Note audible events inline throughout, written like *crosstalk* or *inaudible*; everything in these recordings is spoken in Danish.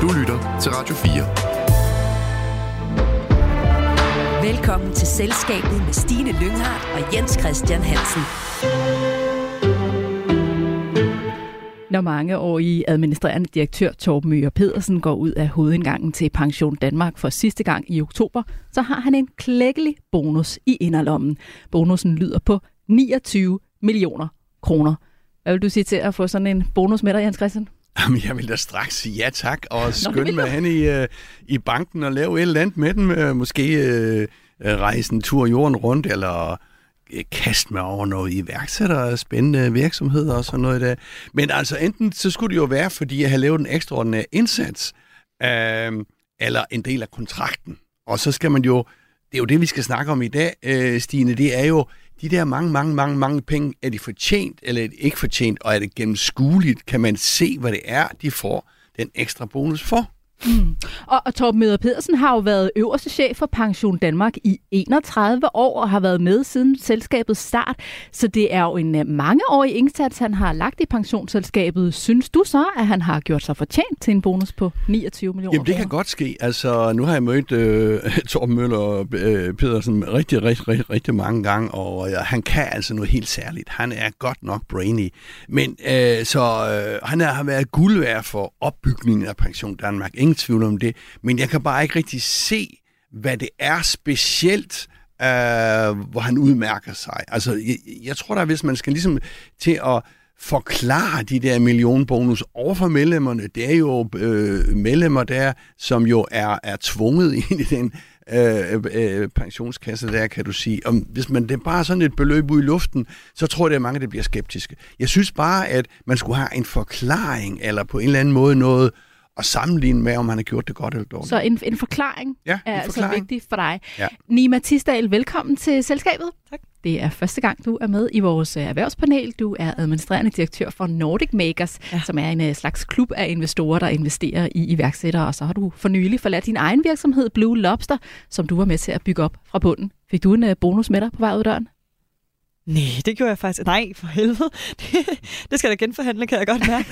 Du lytter til Radio 4. Velkommen til Selskabet med Stine Lynghardt og Jens Christian Hansen. Når mange år i administrerende direktør Torben Møger Pedersen går ud af hovedindgangen til Pension Danmark for sidste gang i oktober, så har han en klækkelig bonus i inderlommen. Bonusen lyder på 29 millioner kroner. Hvad vil du sige til at få sådan en bonus med dig, Jens Christian? Jamen, jeg vil da straks sige ja tak, og skynde mig hen i, uh, i banken og lave et eller andet med den. Uh, måske uh, rejse en tur jorden rundt, eller kaste mig over noget iværksætter, spændende virksomheder og sådan noget der. Men altså, enten så skulle det jo være, fordi jeg har lavet en ekstraordinær indsats, uh, eller en del af kontrakten. Og så skal man jo, det er jo det, vi skal snakke om i dag, uh, Stine, det er jo, de der mange, mange, mange, mange penge, er de fortjent, eller er de ikke fortjent, og er det gennemskueligt? Kan man se, hvad det er, de får den ekstra bonus for? Mm. Og, og Torben Møder Pedersen har jo været øverste chef for Pension Danmark i 31 år og har været med siden selskabets start. Så det er jo en uh, mangeårig indsats, han har lagt i pensionsselskabet. Synes du så, at han har gjort sig fortjent til en bonus på 29 millioner Jamen det kan godt ske. Altså nu har jeg mødt øh, *laughs* Torben Møller øh, Pedersen rigtig, rigtig, rigtig, rigtig mange gange, og øh, han kan altså noget helt særligt. Han er godt nok brainy. Men øh, så øh, han er, har været guld værd for opbygningen af Pension Danmark. Ingen ingen tvivl om det. Men jeg kan bare ikke rigtig se, hvad det er specielt, øh, hvor han udmærker sig. Altså, jeg, jeg tror da, hvis man skal ligesom til at forklare de der millionbonus over for medlemmerne, det er jo øh, medlemmer der, som jo er, er tvunget *laughs* ind i den øh, øh, pensionskasse der, kan du sige. Om, hvis man det er bare sådan et beløb ud i luften, så tror jeg, at mange der bliver skeptiske. Jeg synes bare, at man skulle have en forklaring, eller på en eller anden måde noget, øh, og sammenligne med, om han har gjort det godt eller dårligt. Så en, en forklaring ja, en er forklaring. altså vigtig for dig. Ja. Nima Tisdal, velkommen til selskabet. Tak. Det er første gang, du er med i vores øh, erhvervspanel. Du er administrerende direktør for Nordic Makers, ja. som er en øh, slags klub af investorer, der investerer i iværksættere. Og så har du for nylig forladt din egen virksomhed, Blue Lobster, som du var med til at bygge op fra bunden. Fik du en øh, bonus med dig på vej ud døren? Nej, det gjorde jeg faktisk. Nej, for helvede. Det, *laughs* det skal da genforhandle, kan jeg godt mærke.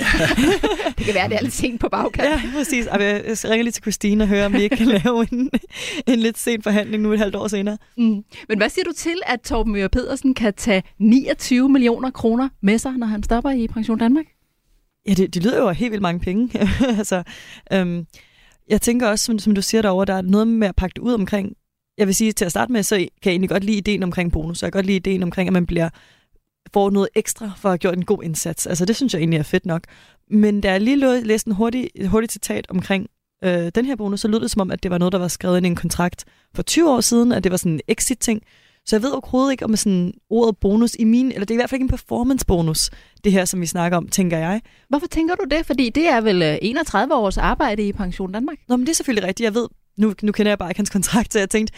*laughs* det kan være, det er lidt sent på bagkant. Ja, præcis. Jeg ringer lige til Christine og hører, om vi ikke kan lave en, *laughs* en lidt sen forhandling nu et halvt år senere. Mm. Men hvad siger du til, at Torben Møger Pedersen kan tage 29 millioner kroner med sig, når han stopper i Pension Danmark? Ja, det, det lyder jo helt vildt mange penge. altså, øhm, jeg tænker også, som, som du siger derovre, der er noget med at pakke det ud omkring jeg vil sige til at starte med, så kan jeg egentlig godt lide ideen omkring bonus. Jeg kan godt lide ideen omkring, at man bliver får noget ekstra for at have gjort en god indsats. Altså det synes jeg egentlig er fedt nok. Men da jeg lige læste en hurtig, et hurtigt citat omkring øh, den her bonus, så lød det som om, at det var noget, der var skrevet ind i en kontrakt for 20 år siden, at det var sådan en exit-ting. Så jeg ved overhovedet ikke om sådan ordet bonus i min, eller det er i hvert fald ikke en performance bonus, det her, som vi snakker om, tænker jeg. Hvorfor tænker du det? Fordi det er vel 31 øh, års arbejde i Pension Danmark? Nå, men det er selvfølgelig rigtigt. Jeg ved nu, nu kender jeg bare ikke hans kontrakt, så jeg tænkte,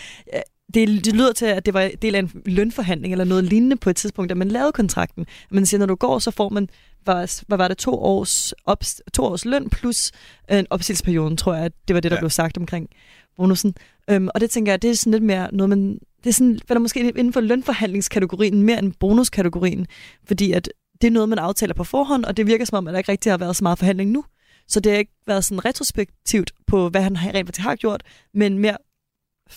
det, det lyder til, at det var del af en lønforhandling eller noget lignende på et tidspunkt, da man lavede kontrakten. Man siger, når du går, så får man, hvad, hvad var det, to års, op, to års løn plus en opsigelsesperiode, tror jeg, det var det, der ja. blev sagt omkring bonusen. Øhm, og det tænker jeg, det er sådan lidt mere noget, man, det er sådan, hvad der måske inden for lønforhandlingskategorien mere end bonuskategorien, fordi at det er noget, man aftaler på forhånd, og det virker som om, at der ikke rigtig har været så meget forhandling nu. Så det har ikke været sådan retrospektivt på, hvad han rent faktisk har gjort, men mere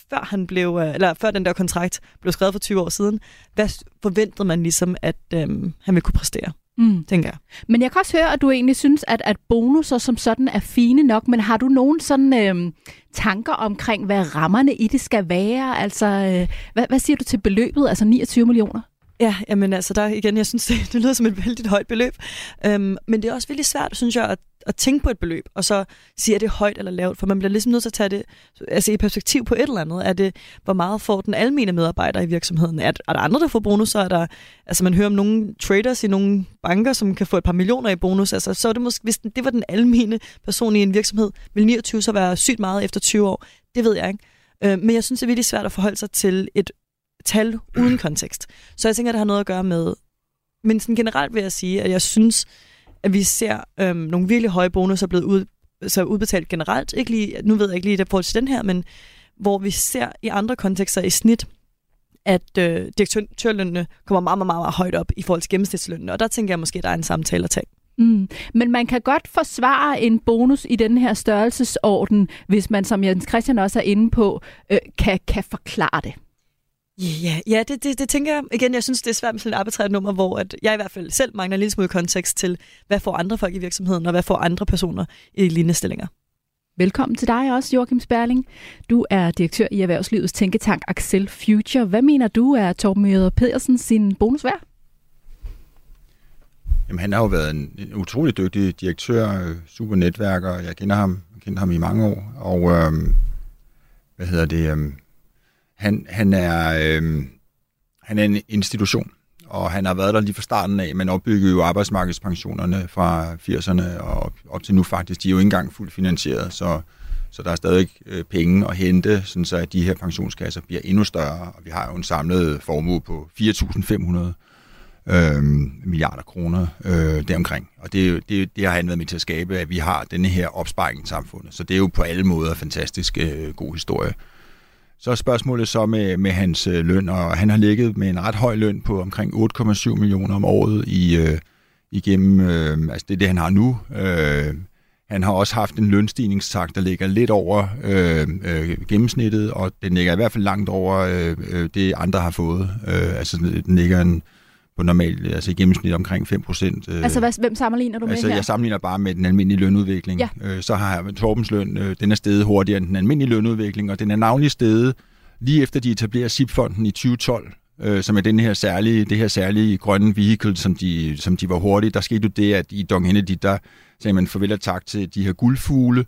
før han blev, øh, eller før den der kontrakt blev skrevet for 20 år siden, hvad forventede man ligesom, at øhm, han ville kunne præstere? Mm. tænker jeg. Men jeg kan også høre, at du egentlig synes, at, at bonusser som sådan er fine nok, men har du nogen sådan øhm, tanker omkring, hvad rammerne i det skal være? Altså, øh, hvad, hvad siger du til beløbet, altså 29 millioner? Ja, jamen altså der igen, jeg synes, *laughs* det, det lyder som et vældig højt beløb. Øhm, men det er også virkelig svært, synes jeg, at, at tænke på et beløb, og så sige, er det højt eller lavt, for man bliver ligesom nødt til at tage det altså i perspektiv på et eller andet. Er det, hvor meget får den almene medarbejder i virksomheden? Er, er der andre, der får bonus? Så er der, altså man hører om nogle traders i nogle banker, som kan få et par millioner i bonus. Altså, så er det måske, hvis det var den almene person i en virksomhed, vil 29 så være sygt meget efter 20 år? Det ved jeg ikke. Øh, men jeg synes, det er virkelig svært at forholde sig til et tal uden kontekst. Så jeg tænker, at det har noget at gøre med... Men sådan generelt vil jeg sige, at jeg synes, at vi ser øhm, nogle virkelig høje bonusser blevet ud, så udbetalt generelt. Ikke lige, nu ved jeg ikke lige det forhold til den her, men hvor vi ser i andre kontekster i snit, at øh, direktørlønnene kommer meget, meget, meget, meget højt op i forhold til gennemsnitslønnen. Og der tænker jeg måske, at der er en samtale at tage. Mm. Men man kan godt forsvare en bonus i den her størrelsesorden, hvis man, som Jens Christian også er inde på, øh, kan, kan forklare det. Ja, ja det, det, det tænker jeg. Igen, jeg synes, det er svært med sådan et arbitrært nummer, hvor at jeg i hvert fald selv mangler en lille smule kontekst til, hvad får andre folk i virksomheden, og hvad får andre personer i lignende stillinger. Velkommen til dig også, Joachim Sperling. Du er direktør i Erhvervslivets tænketank Axel Future. Hvad mener du er Torben Møder Pedersen sin bonus værd? Jamen, han har jo været en, en utrolig dygtig direktør, øh, super netværker. Jeg kender ham, jeg kender ham i mange år. Og øhm, hvad hedder det? Øhm, han, han, er, øh, han er en institution, og han har været der lige fra starten af. Man opbyggede jo arbejdsmarkedspensionerne fra 80'erne og op, op til nu faktisk. De er jo ikke engang fuldt finansieret, så, så der er stadig øh, penge at hente, sådan så at de her pensionskasser bliver endnu større. Og vi har jo en samlet formue på 4.500 øh, milliarder kroner øh, deromkring. Og det, det, det har han været med til at skabe, at vi har denne her opsparing i samfundet. Så det er jo på alle måder en fantastisk øh, god historie. Så er spørgsmålet så med, med hans øh, løn, og han har ligget med en ret høj løn på omkring 8,7 millioner om året i, øh, igennem, øh, altså det er det, han har nu. Øh, han har også haft en lønstigningstakt, der ligger lidt over øh, øh, gennemsnittet, og den ligger i hvert fald langt over øh, øh det, andre har fået. Øh, altså den ligger en, på normalt, altså i gennemsnit omkring 5 procent. Øh, altså hvad, hvem sammenligner du med altså, her? Jeg sammenligner bare med den almindelige lønudvikling. Ja. Øh, så har jeg Torbens løn, øh, den er steget hurtigere end den almindelige lønudvikling, og den er navnlig steget lige efter de etablerer SIP-fonden i 2012, øh, som er den her særlige, det her særlige grønne vehicle, som de, som de var hurtige. Der skete jo det, at i Dong Hennedy, der sagde man farvel og tak til de her guldfugle,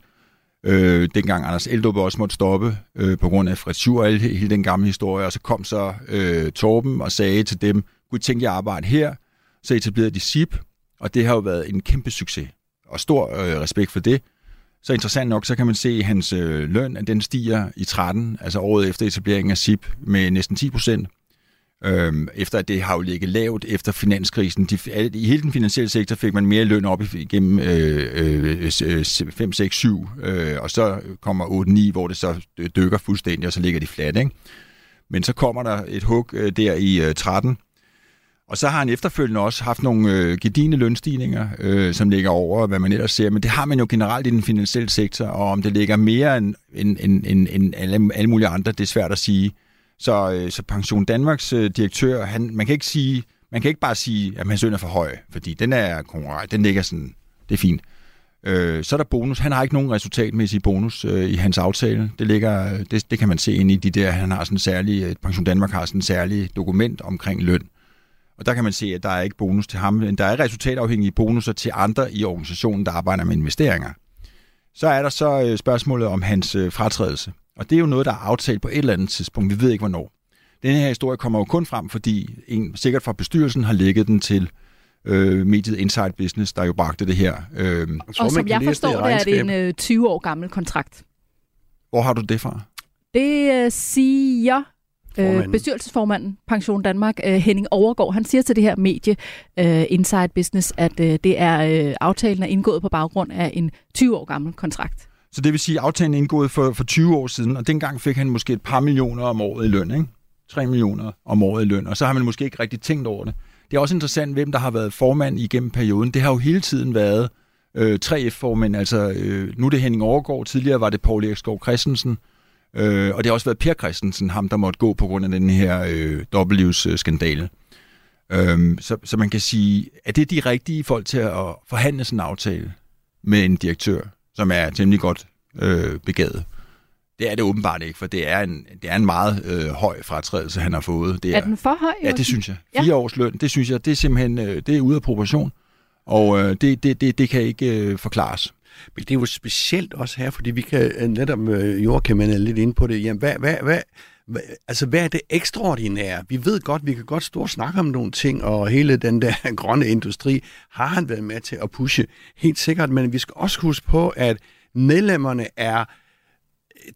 Øh, dengang Anders Eldrup også måtte stoppe øh, på grund af Schur og hele den gamle historie, og så kom så øh, Torben og sagde til dem, kunne tænke jer at arbejde her? Så etablerede de SIP, og det har jo været en kæmpe succes. Og stor øh, respekt for det. Så interessant nok, så kan man se, at hans øh, løn, at den stiger i 13, altså året efter etableringen af SIP, med næsten 10 procent. Øhm, efter at det har jo ligget lavt efter finanskrisen. De, I hele den finansielle sektor fik man mere løn op igennem øh, øh, 5, 6, 7, øh, og så kommer 8, 9, hvor det så dykker fuldstændig, og så ligger de flat. Ikke? Men så kommer der et hug øh, der i øh, 13, og så har han efterfølgende også haft nogle øh, gedigende lønstigninger, øh, som ligger over, hvad man ellers ser. Men det har man jo generelt i den finansielle sektor, og om det ligger mere end, end, end, end, end alle, alle mulige andre, det er svært at sige. Så, øh, så Pension Danmarks øh, direktør, han, man kan ikke sige, man kan ikke bare sige, at hans løn er for høj, fordi den er konkurrent, den ligger sådan, det er fint. Øh, så er der bonus. Han har ikke nogen resultatmæssig bonus øh, i hans aftale. Det, ligger, øh, det, det kan man se ind i de der, han har sådan en særlig, Pension Danmark har sådan en særlig dokument omkring løn. Og der kan man se, at der er ikke bonus til ham, men der er resultatafhængige bonusser til andre i organisationen, der arbejder med investeringer. Så er der så øh, spørgsmålet om hans øh, fratrædelse. Og det er jo noget, der er aftalt på et eller andet tidspunkt. Vi ved ikke, hvornår. Denne her historie kommer jo kun frem, fordi en sikkert fra bestyrelsen har lægget den til øh, mediet Inside Business, der jo bragte det her. Øh. Og som jeg forstår det, er det en øh, 20 år gammel kontrakt. Hvor har du det fra? Det øh, siger øh, bestyrelsesformanden Pension Danmark, øh, Henning Overgaard, han siger til det her medie øh, Inside Business, at øh, det er øh, aftalen er indgået på baggrund af en 20 år gammel kontrakt. Så det vil sige, at aftalen er indgået for, for 20 år siden, og dengang fik han måske et par millioner om året i løn, ikke? 3 millioner om året i løn, og så har man måske ikke rigtig tænkt over det. Det er også interessant, hvem der har været formand igennem perioden. Det har jo hele tiden været øh, 3F-formand, altså øh, nu er det Henning Overgaard, tidligere var det Paul Erik Christensen, Øh, og det har også været Per Christensen, ham der måtte gå på grund af den her øh, dobbeltlivsskandale. Øh, så, så man kan sige, at det er de rigtige folk til at forhandle sådan en aftale med en direktør, som er temmelig godt øh, begavet. Det er det åbenbart ikke, for det er en, det er en meget øh, høj fratrædelse, han har fået. Det er, er den for høj? Ja, det synes jeg. Fire ja. års løn, det synes jeg, det er simpelthen øh, det er ude af proportion. Og øh, det, det, det, det kan ikke øh, forklares. Men det er jo specielt også her, fordi vi kan øh, netop med Joachim er lidt ind på det. Jamen, hvad, hvad, hvad, hvad, altså, hvad er det ekstraordinære? Vi ved godt, vi kan godt stå og snakke om nogle ting, og hele den der *laughs* grønne industri har han været med til at pushe, helt sikkert. Men vi skal også huske på, at medlemmerne er øh,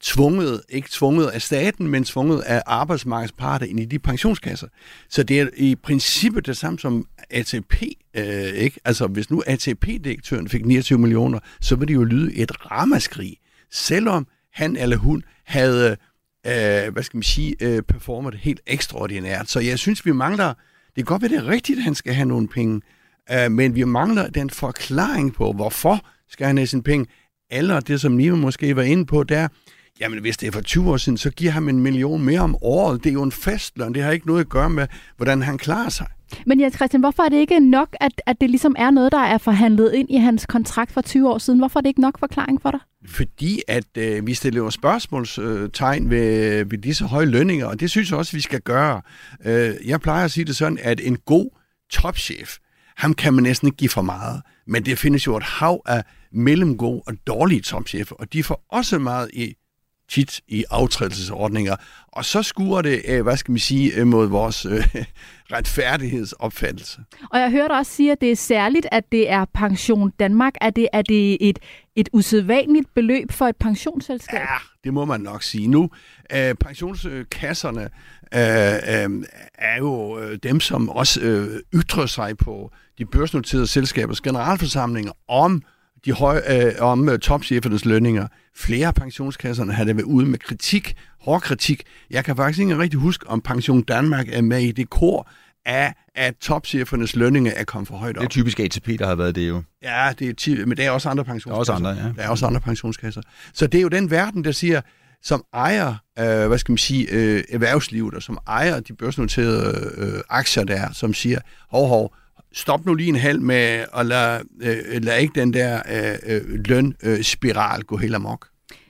tvunget, ikke tvunget af staten, men tvunget af arbejdsmarkedsparter ind i de pensionskasser. Så det er i princippet det samme som ATP, øh, ikke? Altså, hvis nu ATP-direktøren fik 29 millioner, så ville det jo lyde et ramaskrig, selvom han eller hun havde, øh, hvad skal man sige, øh, performet helt ekstraordinært. Så jeg synes, vi mangler, det kan godt være, det er rigtigt, at han skal have nogle penge, øh, men vi mangler den forklaring på, hvorfor skal han have sine penge. Eller det, som Nima måske var inde på, der, jamen hvis det er for 20 år siden, så giver han en million mere om året. Det er jo en fastløn. Det har ikke noget at gøre med, hvordan han klarer sig. Men Jens Christian, hvorfor er det ikke nok, at, at det ligesom er noget, der er forhandlet ind i hans kontrakt for 20 år siden? Hvorfor er det ikke nok forklaring for dig? Fordi at øh, vi stiller jo spørgsmålstegn ved, ved disse høje lønninger, og det synes jeg også, vi skal gøre. Øh, jeg plejer at sige det sådan, at en god topchef, ham kan man næsten ikke give for meget. Men det findes jo et hav af mellemgode og dårlige topchefer, og de får også meget i tit i aftrædelsesordninger. Og så skuer det, øh, hvad skal man sige, øh, mod vores øh, *laughs* retfærdighedsopfattelse. Og jeg hørte også sige, at det er særligt, at det er Pension Danmark. Er det, er det et, et usædvanligt beløb for et pensionsselskab? Ja, det må man nok sige. Nu, øh, pensionskasserne øh, øh, er jo øh, dem, som også øh, ytrer sig på de børsnoterede selskabers generalforsamlinger om de høje, øh, om øh, topchefernes lønninger. Flere af pensionskasserne har været ude med kritik, hård kritik. Jeg kan faktisk ikke rigtig huske, om Pension Danmark er med i det kor af, at topchefernes lønninger er kommet for højt op. Det er typisk ATP, der har været det jo. Ja, det er ti- men der er også andre pensionskasser. Der er også andre, ja. Der er også andre pensionskasser. Så det er jo den verden, der siger, som ejer, øh, hvad skal man sige, øh, erhvervslivet, og som ejer de børsnoterede øh, aktier der, som siger, hov, hov, stop nu lige en halv med at lade, øh, lade ikke den der øh, øh lønspiral øh, gå helt amok.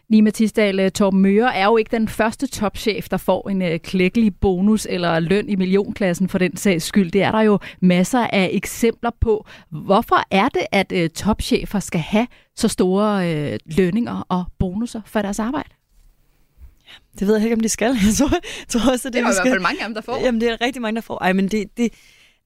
Lige Mathis Dahl, øh, Torben Møre er jo ikke den første topchef, der får en øh, klækkelig bonus eller løn i millionklassen for den sags skyld. Det er der jo masser af eksempler på. Hvorfor er det, at øh, topchefer skal have så store øh, lønninger og bonusser for deres arbejde? Det ved jeg ikke, om de skal. *laughs* Jeg tror, tror også, at det, det er i hvert fald mange af dem, der får. Jamen, det er rigtig mange, der får. Ej, men det, det,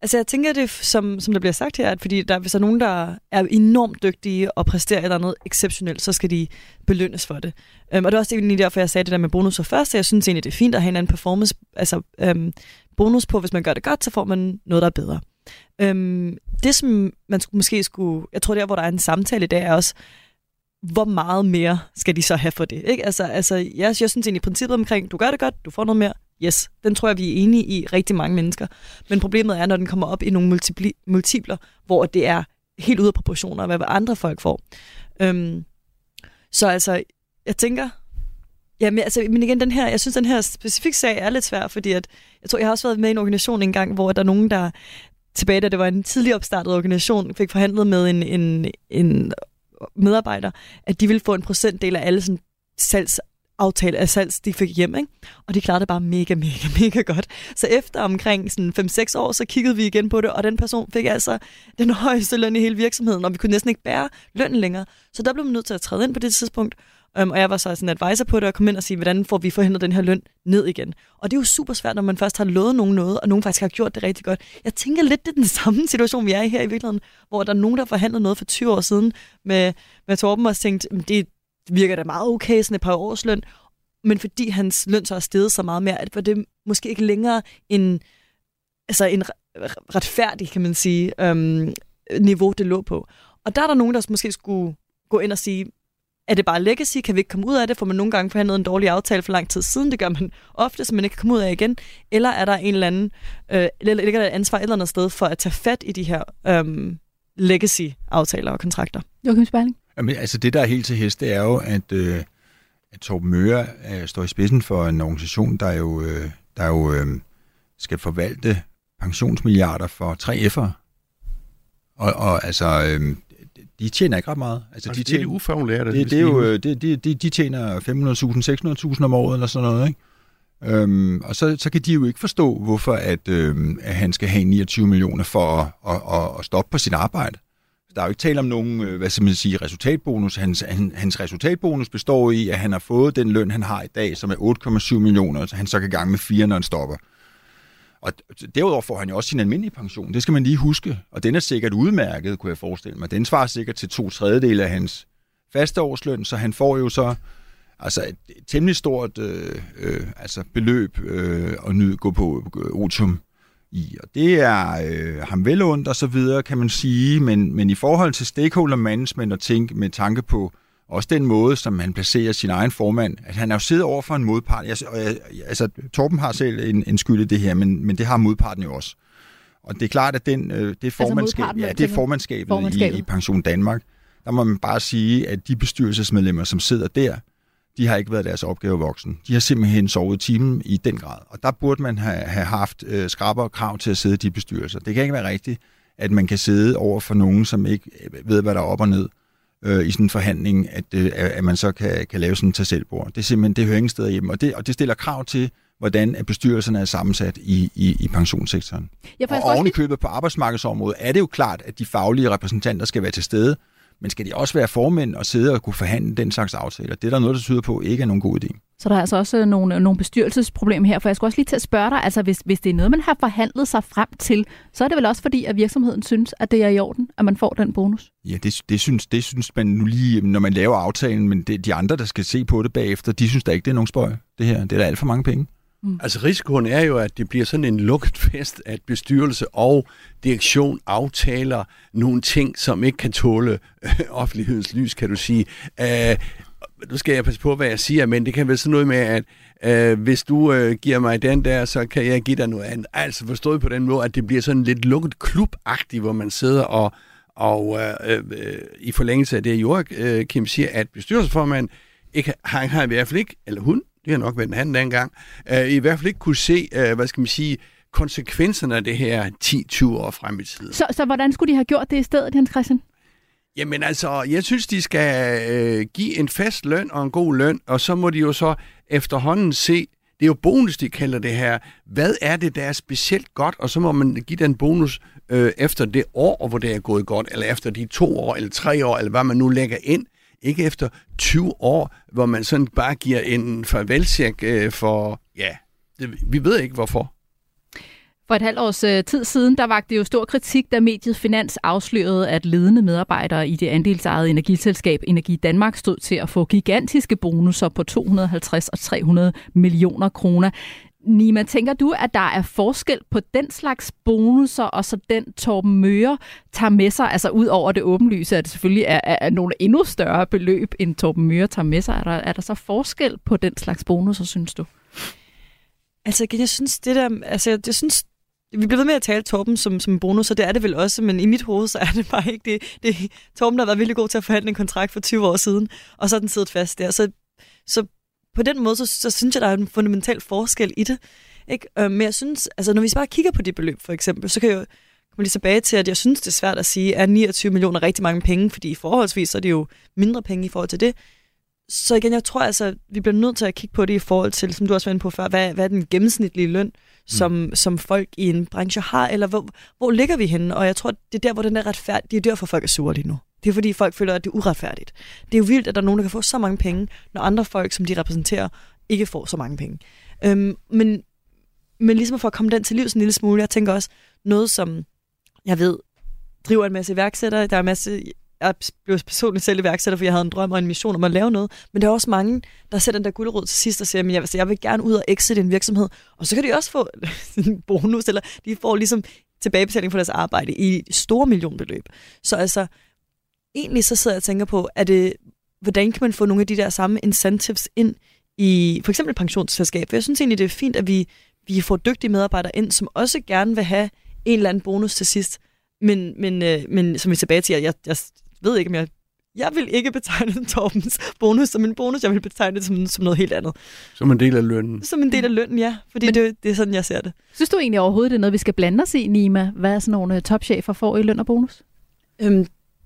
Altså jeg tænker det, som, som der bliver sagt her, at fordi der, hvis der er nogen, der er enormt dygtige og præsterer et eller andet exceptionelt, så skal de belønnes for det. Um, og det er også egentlig derfor, jeg sagde det der med bonusser først, så jeg synes egentlig, det er fint at have en anden performance, altså um, bonus på, hvis man gør det godt, så får man noget, der er bedre. Um, det, som man måske skulle, jeg tror der, hvor der er en samtale i dag, er også, hvor meget mere skal de så have for det? Ikke? Altså, altså, jeg, jeg synes egentlig i princippet omkring, du gør det godt, du får noget mere, Yes, den tror jeg, vi er enige i rigtig mange mennesker. Men problemet er, når den kommer op i nogle multipli- multipler, hvor det er helt ude af proportioner, hvad andre folk får. Øhm, så altså, jeg tænker, ja, men, altså, men igen, den her, jeg synes, den her specifik sag er lidt svær, fordi at, jeg tror, jeg har også været med i en organisation engang, hvor der er nogen, der tilbage, da det var en tidlig opstartet organisation, fik forhandlet med en, en, en medarbejder, at de ville få en procentdel af alle sådan, salgs aftale af salg, de fik hjem, ikke? og de klarede det bare mega, mega, *laughs* mega godt. Så efter omkring 5-6 år, så kiggede vi igen på det, og den person fik altså den *laughs* højeste løn i hele virksomheden, og vi kunne næsten ikke bære lønnen længere. Så der blev man nødt til at træde ind på det tidspunkt, um, og jeg var så sådan advisor på det, og kom ind og sige, hvordan får vi forhindret den her løn ned igen. Og det er jo super svært, når man først har lovet nogen noget, og nogen faktisk har gjort det rigtig godt. Jeg tænker lidt, det er den *laughs* samme situation, vi er i her i virkeligheden, hvor der er nogen, der forhandlede noget for 20 år siden med, med Torben og tænkte, det, virker da meget okay, sådan et par års løn, men fordi hans løn så er steget så meget mere, at det måske ikke længere en, altså en retfærdig, kan man sige, øhm, niveau, det lå på. Og der er der nogen, der måske skulle gå ind og sige, er det bare legacy? Kan vi ikke komme ud af det? Får man nogle gange forhandlet en dårlig aftale for lang tid siden? Det gør man ofte, så man ikke kan komme ud af igen. Eller er der en eller anden, øh, eller ligger der et ansvar et eller andet sted for at tage fat i de her øhm, legacy-aftaler og kontrakter? Joachim Sperling? Jamen, altså det, der er helt til hest, det er jo, at, øh, at Torben Møre øh, står i spidsen for en organisation, der jo, øh, der jo øh, skal forvalte pensionsmilliarder for 3F'ere. Og, og altså, øh, de tjener ikke ret meget. Altså, altså de tjener, det er ufaglærte. Det, det er jo, øh, det, de, de, de tjener 500.000, 600.000 om året eller sådan noget, ikke? Øhm, og så, så kan de jo ikke forstå, hvorfor at, øhm, at han skal have 29 millioner for at, at, at, at stoppe på sit arbejde. Der er jo ikke tale om nogen, øh, hvad skal man sige, resultatbonus. Hans, hans resultatbonus består i, at han har fået den løn, han har i dag, som er 8,7 millioner, så han så kan gang med 4, når han stopper. Og derudover får han jo også sin almindelige pension. Det skal man lige huske. Og den er sikkert udmærket, kunne jeg forestille mig. Den svarer sikkert til to tredjedele af hans faste årsløn, så han får jo så altså et, et temmelig stort øh, øh, altså beløb øh, at nyde, gå på øh, otium i. Og det er øh, ham velundt og så videre, kan man sige, men, men i forhold til stakeholder management og tænke med tanke på også den måde, som han placerer sin egen formand, at han er jo siddet over for en modpart. Jeg, og jeg, altså, Torben har selv en, en skyld i det her, men, men det har modparten jo også. Og det er klart, at den, øh, det, formandskab, modparten, ja, det er formandskabet, Formandskabet. I, i Pension Danmark. Der må man bare sige, at de bestyrelsesmedlemmer, som sidder der, de har ikke været deres opgave voksen. De har simpelthen sovet timen i den grad. Og der burde man have, have haft øh, skrappere krav til at sidde i de bestyrelser. Det kan ikke være rigtigt, at man kan sidde over for nogen, som ikke øh, ved, hvad der er op og ned øh, i sådan en forhandling, at, øh, at man så kan, kan lave sådan en tag. Det er simpelthen, det hører ingen steder hjemme, og det, og det stiller krav til, hvordan at bestyrelserne er sammensat i, i, i pensionssektoren. Får Og oven i købet på arbejdsmarkedsområdet er det jo klart, at de faglige repræsentanter skal være til stede, men skal de også være formænd og sidde og kunne forhandle den slags aftaler? Det er der noget, der tyder på ikke er nogen god idé. så der er altså også nogle, nogle bestyrelsesproblemer her, for jeg skulle også lige til at spørge dig, altså hvis, hvis det er noget, man har forhandlet sig frem til, så er det vel også fordi, at virksomheden synes, at det er i orden, at man får den bonus? Ja, det, det, synes, det synes man nu lige, når man laver aftalen, men det, de andre, der skal se på det bagefter, de synes da ikke, det er nogen spøj. Det her, det er da alt for mange penge. Mm. Altså risikoen er jo, at det bliver sådan en lukket fest, at bestyrelse og direktion aftaler nogle ting, som ikke kan tåle øh, offentlighedens lys, kan du sige. Øh, nu skal jeg passe på, hvad jeg siger, men det kan være sådan noget med, at øh, hvis du øh, giver mig den der, så kan jeg give dig noget andet. Altså forstået på den måde, at det bliver sådan lidt lukket klubagtigt, hvor man sidder og, og øh, øh, i forlængelse af det, Jorg øh, Kim siger, at bestyrelsesformand ikke, han har i hvert fald ikke, eller hun, det har nok været en han dengang, øh, i hvert fald ikke kunne se, øh, hvad skal man sige, konsekvenserne af det her 10-20 år frem i tiden. Så, så hvordan skulle de have gjort det i stedet, Hans Christian? Jamen altså, jeg synes, de skal øh, give en fast løn og en god løn, og så må de jo så efterhånden se, det er jo bonus, de kalder det her. Hvad er det, der er specielt godt? Og så må man give den bonus øh, efter det år, hvor det er gået godt, eller efter de to år, eller tre år, eller hvad man nu lægger ind. Ikke efter 20 år, hvor man sådan bare giver en farvelcheck øh, for, ja, det, vi ved ikke hvorfor. For et halvt års øh, tid siden, der vagte det jo stor kritik, da mediet Finans afslørede, at ledende medarbejdere i det andelsejede energiselskab Energi Danmark stod til at få gigantiske bonusser på 250 og 300 millioner kroner. Nima, tænker du, at der er forskel på den slags bonusser, og så den Torben Møre tager med sig, altså ud over det åbenlyse, at det selvfølgelig er, er, er nogle endnu større beløb, end Torben Møre tager med sig. Er der, er der så forskel på den slags bonusser, synes du? Altså igen, jeg synes det der, altså jeg, jeg synes, vi bliver ved med at tale Torben som, som bonus, og det er det vel også, men i mit hoved, så er det bare ikke det. det Torben der har været virkelig god til at forhandle en kontrakt for 20 år siden, og så er den siddet fast der. Så, så på den måde, så, så synes jeg, der er en fundamental forskel i det. Ikke? Øh, men jeg synes, altså når vi bare kigger på de beløb for eksempel, så kan jeg jo komme lige tilbage til, at jeg synes, det er svært at sige, er 29 millioner rigtig mange penge, fordi forholdsvis så er det jo mindre penge i forhold til det. Så igen, jeg tror altså, vi bliver nødt til at kigge på det i forhold til, som du også var inde på før, hvad, hvad er den gennemsnitlige løn, som, mm. som folk i en branche har, eller hvor, hvor ligger vi henne? Og jeg tror, det er der, hvor den er retfærdig. Det er derfor, folk er sure lige nu. Det er fordi, folk føler, at det er uretfærdigt. Det er jo vildt, at der er nogen, der kan få så mange penge, når andre folk, som de repræsenterer, ikke får så mange penge. Øhm, men, men ligesom for at komme den til livs en lille smule, jeg tænker også noget, som jeg ved, driver en masse iværksættere. Der er en masse jeg blev personligt selv iværksætter, for jeg havde en drøm og en mission om at lave noget. Men der er også mange, der sætter den der guldrød til sidst og siger, at jeg, jeg vil gerne ud og exit en virksomhed. Og så kan de også få *laughs* en bonus, eller de får ligesom tilbagebetaling for deres arbejde i store millionbeløb. Så altså, egentlig så sidder jeg og tænker på, er det, hvordan kan man få nogle af de der samme incentives ind i for eksempel pensionsselskab? For jeg synes egentlig, det er fint, at vi, vi får dygtige medarbejdere ind, som også gerne vil have en eller anden bonus til sidst. Men, men, øh, men som vi er tilbage til, jeg, jeg ved ikke, om jeg... Jeg vil ikke betegne *laughs* Torbens bonus som en bonus. Jeg vil betegne det som, som noget helt andet. Som en del af lønnen. Som en del af lønnen, ja. Fordi Men- det, det er sådan, jeg ser det. Synes du egentlig overhovedet, det er noget, vi skal blande os i, Nima? Hvad er sådan nogle øh, topchefer får i løn og bonus? Øhm,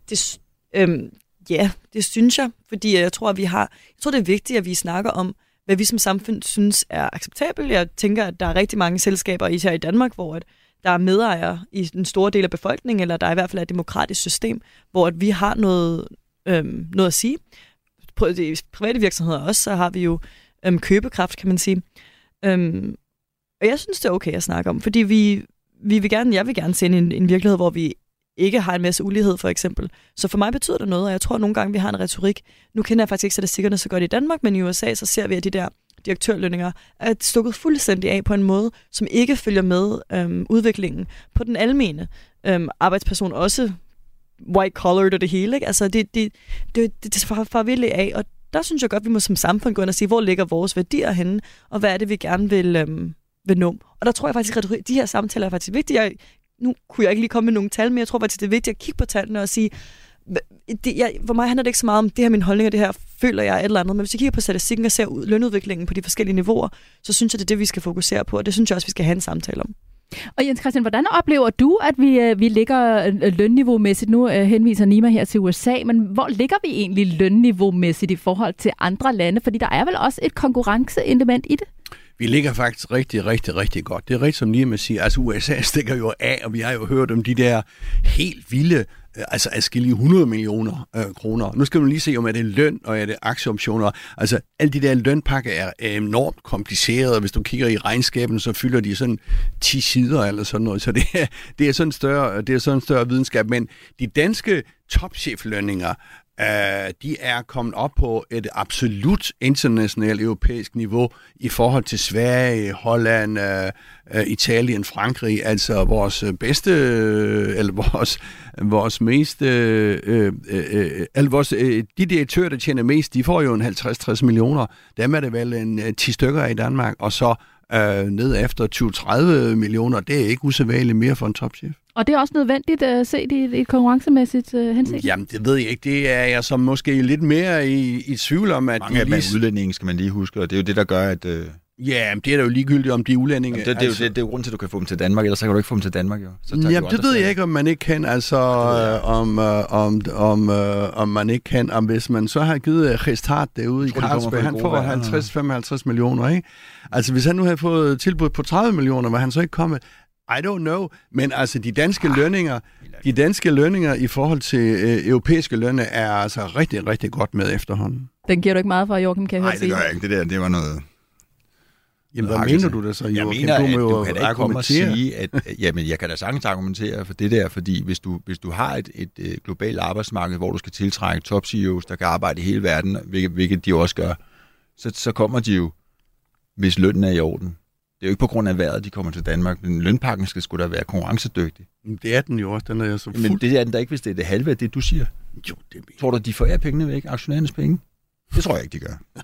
det, øhm, ja, det synes jeg. Fordi jeg tror, at vi har... Jeg tror, det er vigtigt, at vi snakker om, hvad vi som samfund synes er acceptabelt. Jeg tænker, at der er rigtig mange selskaber, især i Danmark, hvor at der er medejere i den store del af befolkningen, eller der er i hvert fald et demokratisk system, hvor at vi har noget, øhm, noget at sige. På de private virksomheder også, så har vi jo øhm, købekraft, kan man sige. Øhm, og jeg synes, det er okay at snakke om, fordi vi, vi vil gerne, jeg vil gerne se en, en virkelighed, hvor vi ikke har en masse ulighed, for eksempel. Så for mig betyder det noget, og jeg tror at nogle gange, vi har en retorik. Nu kender jeg faktisk ikke statistikkerne så godt i Danmark, men i USA, så ser vi, at de der direktørlønninger er stukket fuldstændig af på en måde, som ikke følger med øhm, udviklingen på den almene øhm, arbejdsperson, også white-collared og det hele. Ikke? Altså, det, det, det, det, det far, far virkelig af, og der synes jeg godt, vi må som samfund gå ind og sige, hvor ligger vores værdier henne, og hvad er det, vi gerne vil, øhm, vil nå. Og der tror jeg faktisk, at de her samtaler er faktisk vigtige. Jeg nu kunne jeg ikke lige komme med nogle tal, men jeg tror faktisk, det er vigtigt at kigge på tallene og sige, det, jeg, for mig handler det ikke så meget om, det her min holdning, og det her føler jeg et eller andet. Men hvis vi kigger på statistikken og ser ud, lønudviklingen på de forskellige niveauer, så synes jeg, det er det, vi skal fokusere på, og det synes jeg også, vi skal have en samtale om. Og Jens Christian, hvordan oplever du, at vi, øh, vi ligger øh, lønniveaumæssigt? Nu øh, henviser Nima her til USA, men hvor ligger vi egentlig lønniveaumæssigt i forhold til andre lande? Fordi der er vel også et konkurrenceelement i det? Vi ligger faktisk rigtig, rigtig, rigtig godt. Det er rigtigt, som med siger. Altså USA *laughs* stikker jo af, og vi har jo hørt om de der helt vilde øh, altså adskillige 100 millioner øh, kroner. Nu skal man lige se, om er det løn, og er det aktieoptioner. Altså, alle de der lønpakker er enormt komplicerede, hvis du kigger i regnskaben, så fylder de sådan 10 sider eller sådan noget. Så det er, det er sådan en større, det er sådan en større videnskab. Men de danske topcheflønninger, øh, de er kommet op på et absolut internationalt europæisk niveau i forhold til Sverige, Holland, øh, øh Italien, Frankrig, altså vores bedste, øh, eller vores, vores mest, øh, øh, uh, vores, øh, de direktører, der tjener mest, de får jo en 50-60 millioner. Dem er det vel en 10 stykker i Danmark, og så øh, ned efter 20-30 millioner, det er ikke usædvanligt mere for en topchef. Og det er også nødvendigt at uh, se det i et konkurrencemæssigt uh, hensigt? Jamen, det ved jeg ikke. Det er jeg som måske lidt mere i, i tvivl om. At Mange af lige... udlændingen skal man lige huske, og det er jo det, der gør, at... Uh... Ja, men det er da jo ligegyldigt, om de er udlændinge. Jamen, det, det, altså... det, det, det er jo grunden til, at du kan få dem til Danmark, ellers så kan du ikke få dem til Danmark. Jo. Så Jamen, det ved jeg ikke, om man ikke kan. Altså, ja, om, øh, om, om, øh, om man ikke kan. Om hvis man så har givet Christart derude i Carlsberg, han får 50-55 millioner, ikke? Altså, hvis han nu havde fået tilbud på 30 millioner, var han så ikke kommet? I don't know, men altså de danske ah, lønninger, de danske lønninger i forhold til øh, europæiske lønne er altså rigtig, rigtig godt med efterhånden. Den giver du ikke meget for, Joachim, kan jeg Nej, det gør jeg ikke. Det der, det var noget... Jamen, hvad mener du det så, Jeg mener, du, at du kan da ikke komme og sige, at... Jamen, jeg kan da sagtens argumentere for det der, fordi hvis du, hvis du har et, et, et globalt arbejdsmarked, hvor du skal tiltrække top-CEOs, der kan arbejde i hele verden, hvilket, hvilket de også gør, så, så kommer de jo, hvis lønnen er i orden. Det er jo ikke på grund af vejret, de kommer til Danmark, men lønpakken skal sgu da være konkurrencedygtig. Det er den jo også, den er jeg så fuld... Men det er den da ikke, hvis det er det halve af det, du siger. Jo, det er Tror du, de forærer pengene væk, aktionærernes penge? Det tror jeg ikke, de gør. *laughs*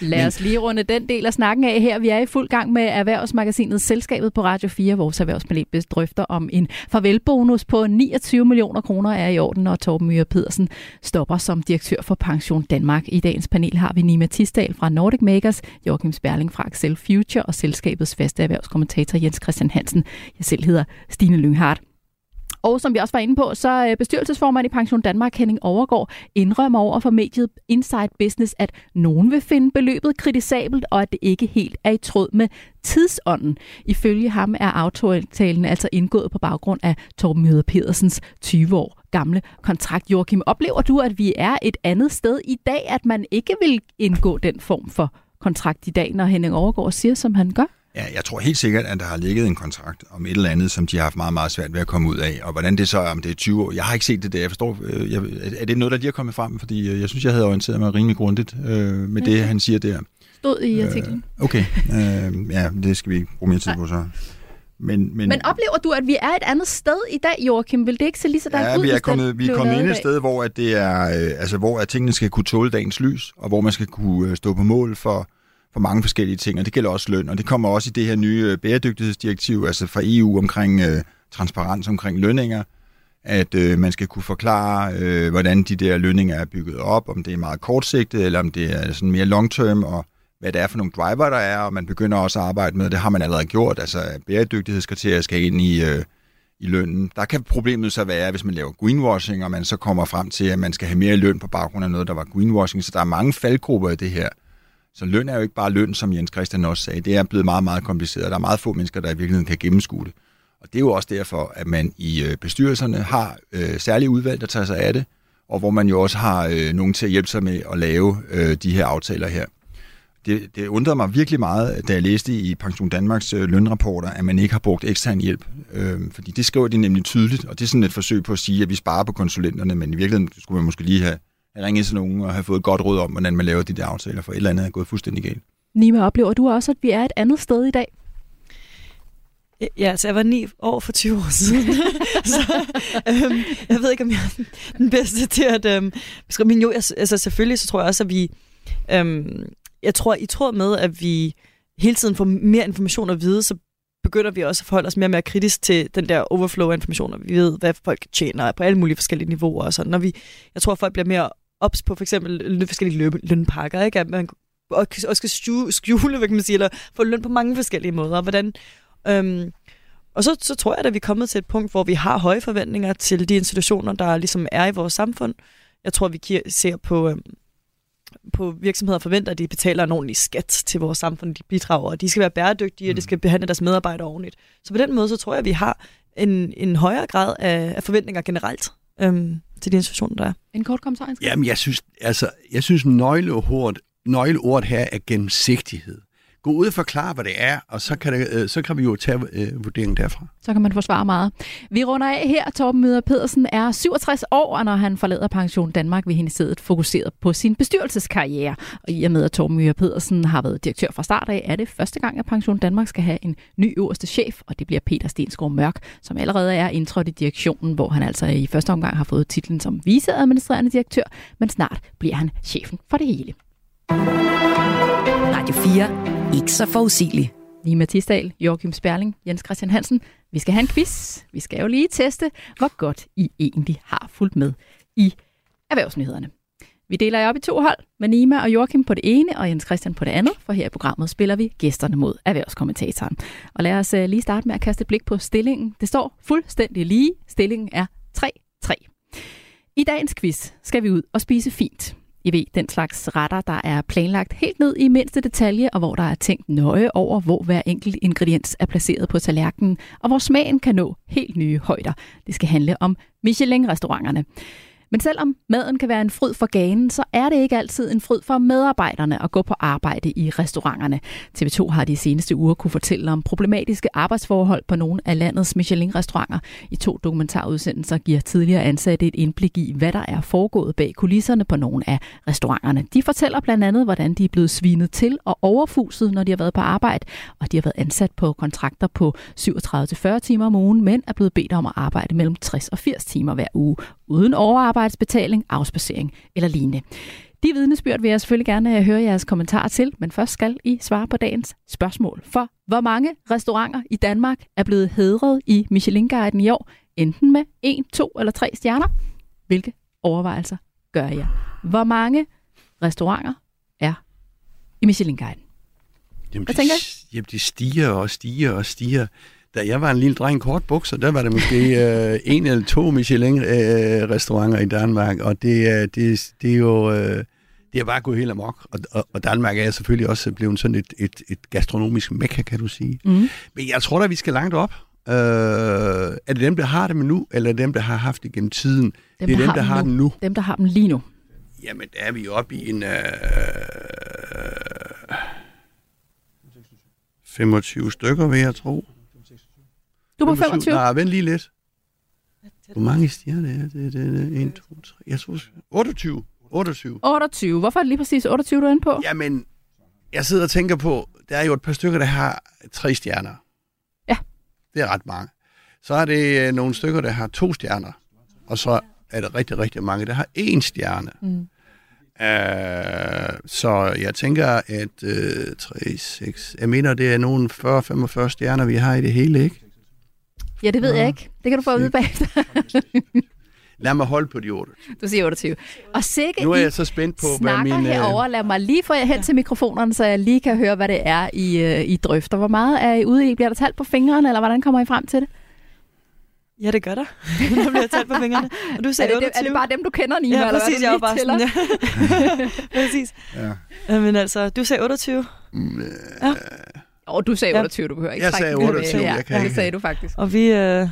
Lad os lige runde den del af snakken af her. Vi er i fuld gang med erhvervsmagasinet Selskabet på Radio 4. Vores erhvervspanel drøfter om en farvelbonus på 29 millioner kroner er i orden, og Torben Myhre Pedersen stopper som direktør for Pension Danmark. I dagens panel har vi Nima Tisdal fra Nordic Makers, Joachim Sperling fra Excel Future og selskabets faste erhvervskommentator Jens Christian Hansen. Jeg selv hedder Stine Lynghardt. Og som vi også var inde på, så øh, bestyrelsesformand i Pension Danmark, Henning Overgaard, indrømmer over for mediet Inside Business, at nogen vil finde beløbet kritisabelt, og at det ikke helt er i tråd med tidsånden. Ifølge ham er aftalen altså indgået på baggrund af Torben Møder Pedersens 20 år gamle kontrakt. Joachim, oplever du, at vi er et andet sted i dag, at man ikke vil indgå den form for kontrakt i dag, når Henning Overgaard siger, som han gør? Ja, jeg tror helt sikkert, at der har ligget en kontrakt om et eller andet, som de har haft meget, meget svært ved at komme ud af. Og hvordan det så er, om det er 20 år, jeg har ikke set det der. Jeg forstår, øh, jeg, er det noget, der lige er kommet frem? Fordi øh, jeg synes, jeg havde orienteret mig rimelig grundigt øh, med okay. det, han siger der. Stod i artiklen. Øh, okay, øh, ja, det skal vi ikke bruge mere tid på så. Men, men, men oplever du, at vi er et andet sted i dag, Joachim? Vil det ikke se lige så der ja, ud, vi er kommet, vi er kommet ind et sted, hvor, at det er, øh, altså, hvor at tingene skal kunne tåle dagens lys, og hvor man skal kunne stå på mål for, for mange forskellige ting, og det gælder også løn, og det kommer også i det her nye øh, bæredygtighedsdirektiv, altså fra EU omkring øh, transparens omkring lønninger, at øh, man skal kunne forklare, øh, hvordan de der lønninger er bygget op, om det er meget kortsigtet, eller om det er sådan mere long term, og hvad det er for nogle driver, der er, og man begynder også at arbejde med, det har man allerede gjort, altså bæredygtighedskriterier skal ind i, øh, i lønnen. Der kan problemet så være, hvis man laver greenwashing, og man så kommer frem til, at man skal have mere løn på baggrund af noget, der var greenwashing, så der er mange faldgrupper i det her. Så løn er jo ikke bare løn, som Jens Christian også sagde. Det er blevet meget, meget kompliceret. Der er meget få mennesker, der i virkeligheden kan gennemskue det. Og det er jo også derfor, at man i øh, bestyrelserne har øh, særlige udvalg, der tager sig af det, og hvor man jo også har øh, nogen til at hjælpe sig med at lave øh, de her aftaler her. Det, det undrede mig virkelig meget, da jeg læste i Pension Danmarks øh, lønrapporter, at man ikke har brugt ekstern hjælp. Øh, fordi det skriver de nemlig tydeligt, og det er sådan et forsøg på at sige, at vi sparer på konsulenterne, men i virkeligheden skulle man måske lige have ringet til nogen og have fået et godt råd om, hvordan man laver de der aftaler, for et eller andet er gået fuldstændig galt. Nima, oplever du også, at vi er et andet sted i dag? Ja, altså jeg var ni år for 20 år siden. *laughs* så øhm, jeg ved ikke, om jeg er den bedste til at øhm, beskrive. Men jo, altså selvfølgelig så tror jeg også, at vi... Øhm, jeg tror, i tråd med, at vi hele tiden får mere information at vide, så begynder vi også at forholde os mere og mere kritisk til den der overflow af informationer. Vi ved, hvad folk tjener på alle mulige forskellige niveauer og sådan. Når vi, jeg tror, folk bliver mere ops på for eksempel forskellige løn, lønpakker, ikke? At man også skal skjule, hvad kan man sige, eller få løn på mange forskellige måder. Hvordan, øhm, og så, så tror jeg, at vi er kommet til et punkt, hvor vi har høje forventninger til de institutioner, der ligesom er i vores samfund. Jeg tror, vi ser på, øhm, på virksomheder forventer, at de betaler en ordentlig skat til vores samfund, de bidrager, og de skal være bæredygtige, og de mm. skal behandle deres medarbejdere ordentligt. Så på den måde, så tror jeg, at vi har en, en højere grad af, af forventninger generelt øhm, til de institutioner, der er. En kort kommentar? Jamen, jeg synes, altså, jeg synes nøgleordet, nøgleordet her er gennemsigtighed gå ud og forklare, hvad det er, og så kan, det, øh, så kan vi jo tage øh, vurderingen derfra. Så kan man forsvare meget. Vi runder af her. Torben Møder Pedersen er 67 år, og når han forlader Pension Danmark, vil han i stedet fokuseret på sin bestyrelseskarriere. Og i og med, at Torben Møder Pedersen har været direktør fra start af, er det første gang, at Pension Danmark skal have en ny øverste chef, og det bliver Peter Stensgaard Mørk, som allerede er indtrådt i direktionen, hvor han altså i første omgang har fået titlen som viceadministrerende direktør, men snart bliver han chefen for det hele. Radio 4. Ikke så forudsigelig. Lige Tisdal, Joachim Sperling, Jens Christian Hansen. Vi skal have en quiz. Vi skal jo lige teste, hvor godt I egentlig har fulgt med i erhvervsnyhederne. Vi deler jer op i to hold, med Nima og Joachim på det ene, og Jens Christian på det andet, for her i programmet spiller vi gæsterne mod erhvervskommentatoren. Og lad os øh, lige starte med at kaste et blik på stillingen. Det står fuldstændig lige. Stillingen er 3-3. I dagens quiz skal vi ud og spise fint. I ved, den slags retter, der er planlagt helt ned i mindste detalje, og hvor der er tænkt nøje over, hvor hver enkelt ingrediens er placeret på tallerkenen, og hvor smagen kan nå helt nye højder. Det skal handle om Michelin-restauranterne. Men selvom maden kan være en fryd for ganen, så er det ikke altid en fryd for medarbejderne at gå på arbejde i restauranterne. TV2 har de seneste uger kunne fortælle om problematiske arbejdsforhold på nogle af landets Michelin-restauranter. I to dokumentarudsendelser giver tidligere ansatte et indblik i, hvad der er foregået bag kulisserne på nogle af restauranterne. De fortæller blandt andet, hvordan de er blevet svinet til og overfuset, når de har været på arbejde, og de har været ansat på kontrakter på 37-40 timer om ugen, men er blevet bedt om at arbejde mellem 60 og 80 timer hver uge, uden overarbejde overarbejdsbetaling, afspacering eller lignende. De vidnesbyrd vil jeg selvfølgelig gerne høre jeres kommentarer til, men først skal I svare på dagens spørgsmål. For hvor mange restauranter i Danmark er blevet hedret i Michelin-guiden i år, enten med 1, 2 eller 3 stjerner? Hvilke overvejelser gør jeg? Hvor mange restauranter er i Michelin-guiden? Jamen, Hvad tænker I? Jamen, de stiger og stiger og stiger da jeg var en lille dreng kort bukser, der var der måske *laughs* øh, en eller to Michelin-restauranter øh, i Danmark, og det, øh, det, det er jo... Øh, det er bare gået helt amok, og, og, og Danmark er selvfølgelig også blevet sådan et, et, et gastronomisk mekka, kan du sige. Mm. Men jeg tror da, vi skal langt op. Øh, er det dem, der har dem nu, eller er det dem, der har haft det gennem tiden? Dem, det er der dem, der har, dem nu. Dem, der har dem lige nu. Jamen, der er vi oppe i en... Øh, 25 stykker, vil jeg tro. Du var 25? Nej, vent lige lidt. Hvor mange stjerner er det? det, det, det 1, 2, 3, jeg tror 28. 28. 28. Hvorfor er det lige præcis 28, du er inde på? Jamen, jeg sidder og tænker på, der er jo et par stykker, der har tre stjerner. Ja. Det er ret mange. Så er det øh, nogle stykker, der har to stjerner. Og så er der rigtig, rigtig mange, der har én stjerne. Mm. Uh, så jeg tænker, at uh, 3, 6... Jeg mener, det er nogle 40-45 stjerner, vi har i det hele, ikke? Ja, det ved jeg ikke. Det kan du få at vide bagefter. Lad mig holde på de 28. Du siger 28. Og sikke nu er jeg så spændt på, hvad min... Øh, herover. Lad mig lige få jer hen til mikrofonerne, så jeg lige kan høre, hvad det er, I, uh, I drøfter. Hvor meget er I ude i? Bliver der talt på fingrene, eller hvordan kommer I frem til det? Ja, det gør der. *laughs* der bliver talt på fingrene. Og du sagde er, det, 28. er det bare dem, du kender, Nina? Ja, præcis. Eller jeg var bare sådan, ja. *laughs* præcis. Ja. Men altså, du sagde 28. Mm, ja. Og du sagde 28, du behøver ikke Jeg sagde 28, jeg kan ja, det sagde du faktisk. Og vi... Øh,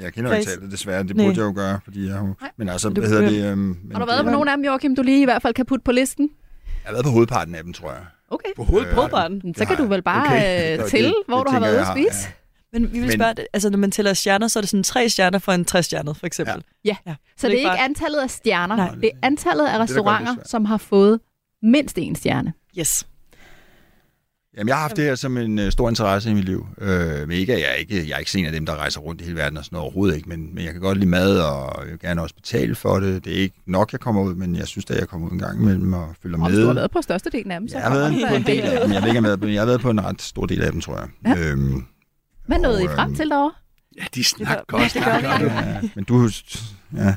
jeg kender ikke tallet, desværre. Det burde Nej. jeg jo gøre, fordi jeg har... Men altså, hvad hedder det... Øhm, har du været på nogle af dem, Joachim, du lige i hvert fald kan putte på listen? Jeg har været på hovedparten af dem, tror jeg. Okay. På hovedparten? Øh, så kan du vel bare okay. Øh, til, hvor det, du har været ude at spise. Ja. Men vi vil spørge, altså når man tæller stjerner, så er det sådan tre stjerner for en tre stjerner, for eksempel. Ja, ja. så, så det er ikke bare... antallet af stjerner, Nej. det er antallet af restauranter, som har fået mindst en stjerne. Yes. Jamen, jeg har haft det her som en uh, stor interesse i mit liv. Uh, men ikke, jeg, er ikke, jeg er ikke en af dem, der rejser rundt i hele verden og sådan noget overhovedet ikke, men, men jeg kan godt lide mad, og jeg vil gerne også betale for det. Det er ikke nok, jeg kommer ud, men jeg synes, at jeg kommer ud en gang imellem og følger med. Du har været på største del af dem, så Jeg har været på en del af dem. Jeg, ikke med, jeg har været på en ret stor del af dem, tror jeg. Ja. Øhm, Hvad nåede I Og, frem øhm, til derovre? Ja, de snakker godt. godt. Ja, men du... Ja,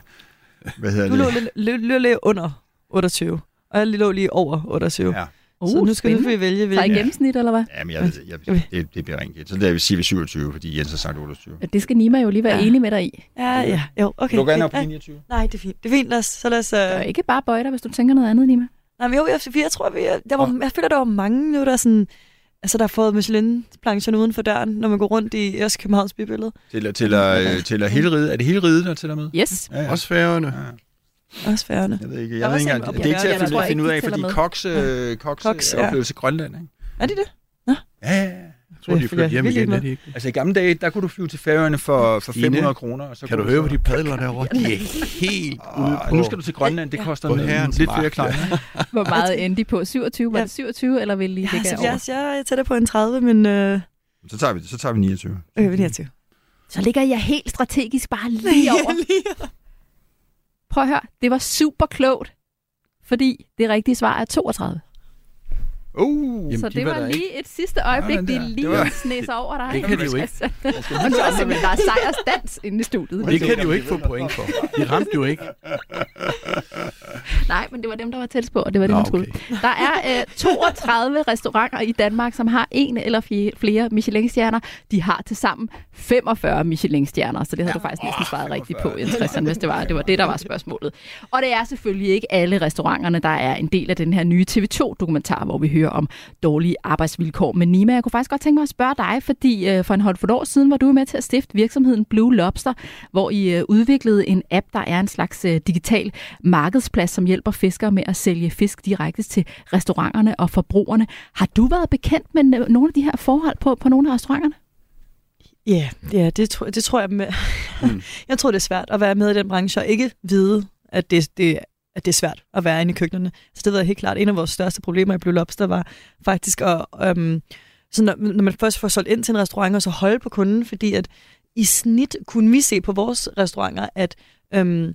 hvad hedder Du lå det? lidt lidt- lidt under 28, og jeg lå lige over 28. Ja. Uh, så nu skal spændende. vi vælge, Så i hvilken. gennemsnit, eller hvad? Ja, men jeg ved det. Jeg, det, det bliver rent. Så der vil sige vi 27, fordi Jens har sagt 28. Ja, Det skal Nima jo lige være Ja. enig med dig i. Ja, ja. Jo, okay. Du går gerne op på 29. Nej, det er fint. Det er fint. Lad os, så lad os... Uh... Det er ikke bare bøjter, hvis du tænker noget andet, Nima. Nej, men jo, jeg, jeg tror, vi, der var, jeg føler, der var mange nu, der er sådan... Altså, der har fået Michelin-plancherne uden for døren, når man går rundt i Øst Københavns bybillede. Til, til, til, til hele riget. Er det hele riget, der tæller med? Yes. Ja, ja. Også færgerne. Ja, Også færende. jeg ved ikke. Jeg var ved ikke, engang- det er ikke til Ja, at jeg finde, finde ud af, fordi. Cox, øh, Cox, Cox, øh, ja. oplevelse Grønland, ikke? Er det det? Ja, ja, ja. Jeg tror, de er Jeg flyttet hjem vil igen. ikke Er de ikke? Altså i gamle dage, der kunne du flyve til Færøerne for, for Stine, 500 kroner. Og så Kan du høre, hvor de padler derovre? De er helt ude på... nu skal du til Grønland, det koster herrens lidt flere kleiner. *laughs* Hvor meget endte de på? 27? Var Ja. det 27, eller vil Ja, ligge så over? jeg, jeg er tættere på en 30, men... Øh, Så tager vi, så tager vi 29. okay, vi er til. Så ligger jeg helt strategisk bare lige *laughs* over. Prøv at høre, det var super klogt, fordi det rigtige svar er 32. Uh, Jamen, så de det var var lige et sidste øjeblik, Sådan de der. lige *laughs* Det var- sneser over dig. Det kan de jo ikke. *laughs* Og er simpelthen, der er sejrsdans inde i studiet. Det kan de jo ikke få point for. De ramte jo ikke. Nej, men det var dem, der var tættest på, og det var det, man skulle. Der er øh, 32 restauranter i Danmark, som har en eller flere Michelin-stjerner. De har til sammen 45 Michelin-stjerner, så det havde du faktisk næsten svaret rigtigt på, Christian, hvis det var, det var det, der var spørgsmålet. Og det er selvfølgelig ikke alle restauranterne, der er en del af den her nye TV2-dokumentar, hvor vi hører om dårlige arbejdsvilkår. Men Nima, jeg kunne faktisk godt tænke mig at spørge dig, fordi øh, for en håndfuld år siden var du med til at stifte virksomheden Blue Lobster, hvor I øh, udviklede en app, der er en slags øh, digital markedsplads, som hjælper fiskere med at sælge fisk direkte til restauranterne og forbrugerne. Har du været bekendt med nogle af de her forhold på, på nogle af restauranterne? Ja, ja det, tror, det tror jeg. Med. Mm. *laughs* jeg tror, det er svært at være med i den branche og ikke vide, at det, det, at det er svært at være inde i køkkenerne. Så det var helt klart en af vores største problemer i Blue Lobster, var faktisk at, øhm, så når, når man først får solgt ind til en restaurant, og så holde på kunden, fordi at i snit kunne vi se på vores restauranter, at øhm,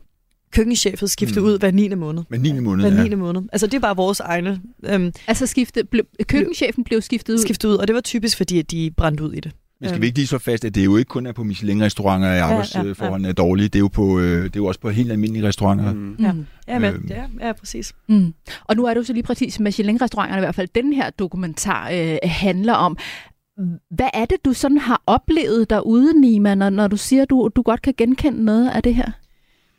køkkenchefet skiftede Mm. ud hver 9. måned. Men 9. måned, Hver ja. 9. måned. Altså det er bare vores egne øhm, Altså skifte, ble, køkkenchefen blev skiftet ud. skiftet ud, og det var typisk, fordi at de brændte ud i det. Men skal vi ikke lige så fast, at det jo ikke kun er på Michelin-restauranter, at ja, arbejdsforholdene er dårlige. Det er jo, på, øh, det er jo også på helt almindelige restauranter. Mm. Ja, ja, men, Øhm. ja, ja præcis. Mm. Og nu er det jo så lige præcis Michelin-restauranterne, i hvert fald den her dokumentar øh, handler om. Hvad er det, du sådan har oplevet derude, Nima, når, når du siger, at du, du godt kan genkende noget af det her?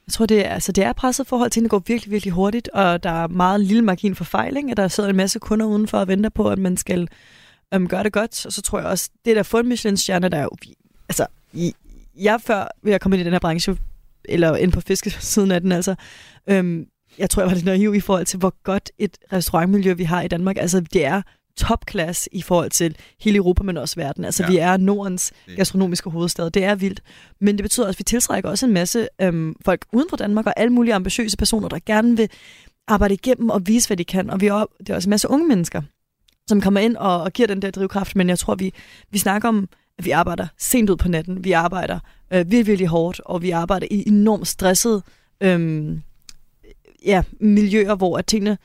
Jeg tror, det er, altså, det er presset forhold til, at det går virkelig, virkelig hurtigt, og der er meget lille margin for fejl, ikke? der sidder en masse kunder udenfor og venter på, at man skal øhm, gøre det godt. Og så tror jeg også, det der få en Michelin-stjerne, der er jo... Altså, jeg før at komme ind i den her branche, eller ind på fiskesiden af den, altså, øhm, jeg tror, jeg var lidt naiv i forhold til, hvor godt et restaurantmiljø vi har i Danmark. Altså, det er topklasse i forhold til hele Europa, men også verden. Altså, Ja. vi er Nordens gastronomiske hovedstad. Det er vildt. Men det betyder også, at vi tiltrækker også en masse øhm, folk uden for Danmark, og alle mulige ambitiøse personer, der gerne vil arbejde igennem og vise, hvad de kan. Og vi er, det er også en masse unge mennesker, som kommer ind og, og giver den der drivkraft. Men jeg tror, vi, vi snakker om, at vi arbejder sent ud på natten. Vi arbejder øh, virkelig, virkelig hårdt, og vi arbejder i enormt stressede øh, ja, miljøer, hvor at tingene...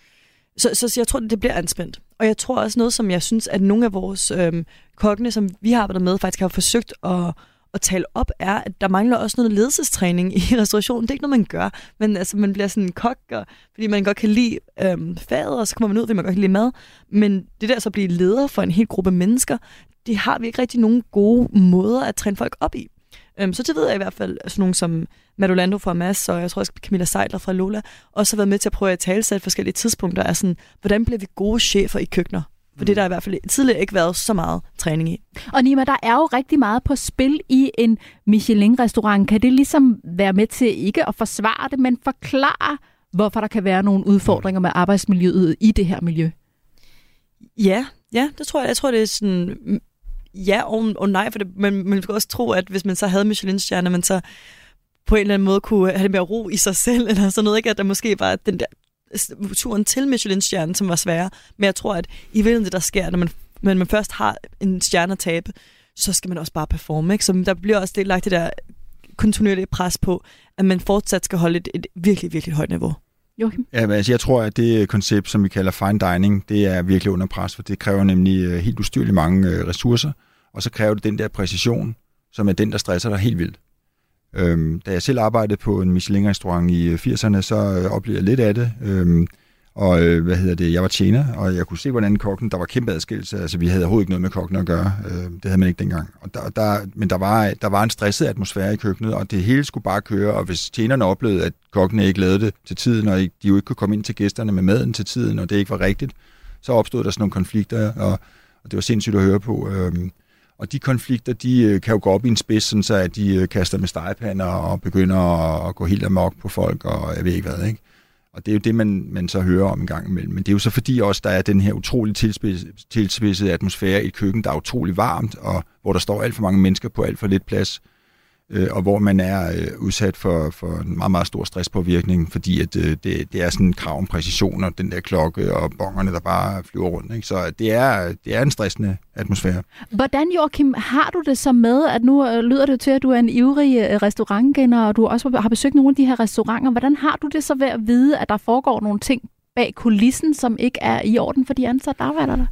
Så, så, så jeg tror, det bliver anspændt. Og jeg tror også noget, som jeg synes, at nogle af vores øh, kokkene, som vi har arbejdet med, faktisk har forsøgt at, at tale op, er, at der mangler også noget ledelsestræning i *laughs* restaurationen. Det er ikke noget, man gør, men altså, man bliver sådan en kok, og, fordi man godt kan lide øhm, faget, og så kommer man ud, fordi man godt kan lide mad. Men det der så at blive leder for en hel gruppe mennesker, det har vi ikke rigtig nogen gode måder at træne folk op i. Øhm, så det ved jeg i hvert fald, sådan nogen som Madolando fra Mads, og jeg tror også Camilla Seidler fra Lola, også har været med til at prøve at tale sig forskellige tidspunkter, er sådan, hvordan bliver vi gode chefer i køkkener? For det er der i hvert fald tidligere ikke været så meget træning i. Og Nima, der er jo rigtig meget på spil i en Michelin-restaurant. Kan det ligesom være med til ikke at forsvare det, men forklare, hvorfor der kan være nogle udfordringer med arbejdsmiljøet i det her miljø? Ja, ja, det tror jeg. Jeg tror, det er sådan mm, ja og, og nej, for det, man, man kan også tro, at hvis man så havde Michelin-stjerne, man så på en eller anden måde kunne have det mere ro i sig selv, *laughs* eller sådan noget, ikke? At der måske var den der turen til Michelin-stjernen, som var sværere. Men jeg tror, at i virkeligheden det, der sker, når man, når man først har en stjerne at tabe, så skal man også bare performe. Ikke? Så der bliver også det, lagt det der kontinuerlige pres på, at man fortsat skal holde et, et virkelig, virkelig højt niveau. Joachim? Ja, men altså, jeg tror, at det koncept, som vi kalder fine dining, det er virkelig under pres, for det kræver nemlig øh, helt ustyrligt mange øh, ressourcer. og så kræver det den der præcision, som er den, der stresser dig helt vildt. Øhm, da jeg selv arbejdede på en Michelin-restaurant i øh, 80'erne, så øh, oplevede jeg lidt af det. Øhm, og øh, hvad hedder det, jeg var tjener, og jeg kunne se, hvordan kokken, der var kæmpe adskillelse. Altså, vi havde overhovedet ikke noget med kokken at gøre. Øh, det havde man ikke dengang. Og der, der, men der var, der var en stresset atmosfære i køkkenet, og det hele skulle bare køre. Og hvis tjenerne oplevede, at kokken ikke lavede det til tiden, og de jo ikke kunne komme ind til gæsterne med maden til tiden, og det ikke var rigtigt, så opstod der sådan nogle konflikter, og, og det var sindssygt at høre på. Øh, og de konflikter, de øh, kan jo gå op i en spids, sådan så at de øh, kaster med stegepander og begynder at gå helt amok på folk, og jeg ved ikke hvad, ikke? Og det er jo det, man, man så hører om en gang imellem. Men det er jo så fordi også, der er den her utrolig tilspidsede atmosfære i et køkken, der er utrolig varmt, og hvor der står alt for mange mennesker på alt for lidt plads øh, og hvor man er øh, udsat for, for en meget, meget stor stresspåvirkning, fordi at, øh, det, det er sådan en krav om præcision, og den der klokke og bongerne, der bare flyver rundt. Ikke? Så det er, det er en stressende atmosfære. Hvordan, Joachim, har du det så med, at nu øh, lyder det til, at du er en ivrig øh, restaurantgænder, og du også har besøgt nogle af de her restauranter. Hvordan har du det så ved at vide, at der foregår nogle ting bag kulissen, som ikke er i orden for de ansatte arbejder der?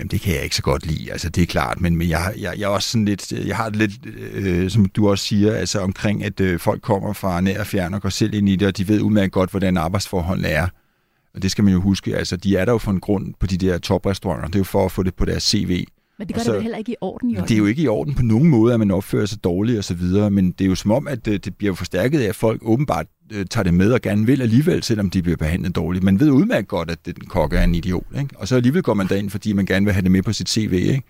Jamen, det kan jeg ikke så godt lide, altså det er klart, men, men jeg, jeg, jeg er også sådan lidt, jeg har lidt, øh, som du også siger, altså omkring, at øh, folk kommer fra nær og fjern og går selv ind i det, og de ved udmærket godt, hvordan arbejdsforholdene er. Og det skal man jo huske, altså de er der jo for en grund på de der toprestauranter, det er jo for at få det på deres CV. Men det gør så, det heller ikke i orden, jo. Det er jo ikke i orden på nogen måde, at man opfører sig dårligt og så videre, men det er jo som om, at det, det bliver forstærket af, at folk åbenbart øh, tager det med og gerne vil alligevel, selvom de bliver behandlet dårligt. Man ved udmærket godt, at den kokke er en idiot, ikke? og så alligevel går man derind, fordi man gerne vil have det med på sit CV. Ikke?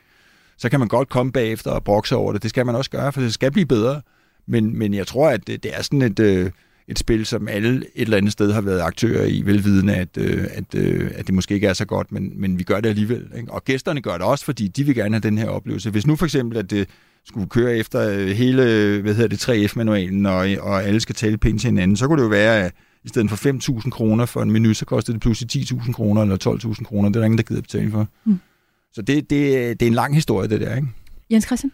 Så kan man godt komme bagefter og brokse over det. Det skal man også gøre, for det skal blive bedre. Men, men jeg tror, at det, det er sådan et... Øh, et spil, som alle et eller andet sted har været aktører i, velvidende, at, øh, at, øh, at det måske ikke er så godt, men, men vi gør det alligevel. Ikke? Og gæsterne gør det også, fordi de vil gerne have den her oplevelse. Hvis nu for eksempel, at det skulle køre efter øh, hele hvad hedder det, 3F-manualen, og, og alle skal tale pænt til hinanden, så kunne det jo være, at i stedet for 5.000 kroner for en menu, så kostede det pludselig 10.000 kroner eller 12.000 kroner. Det er der ingen, der gider betale for. Mm. Så det, det, det er en lang historie, det der, ikke? Jens Christian?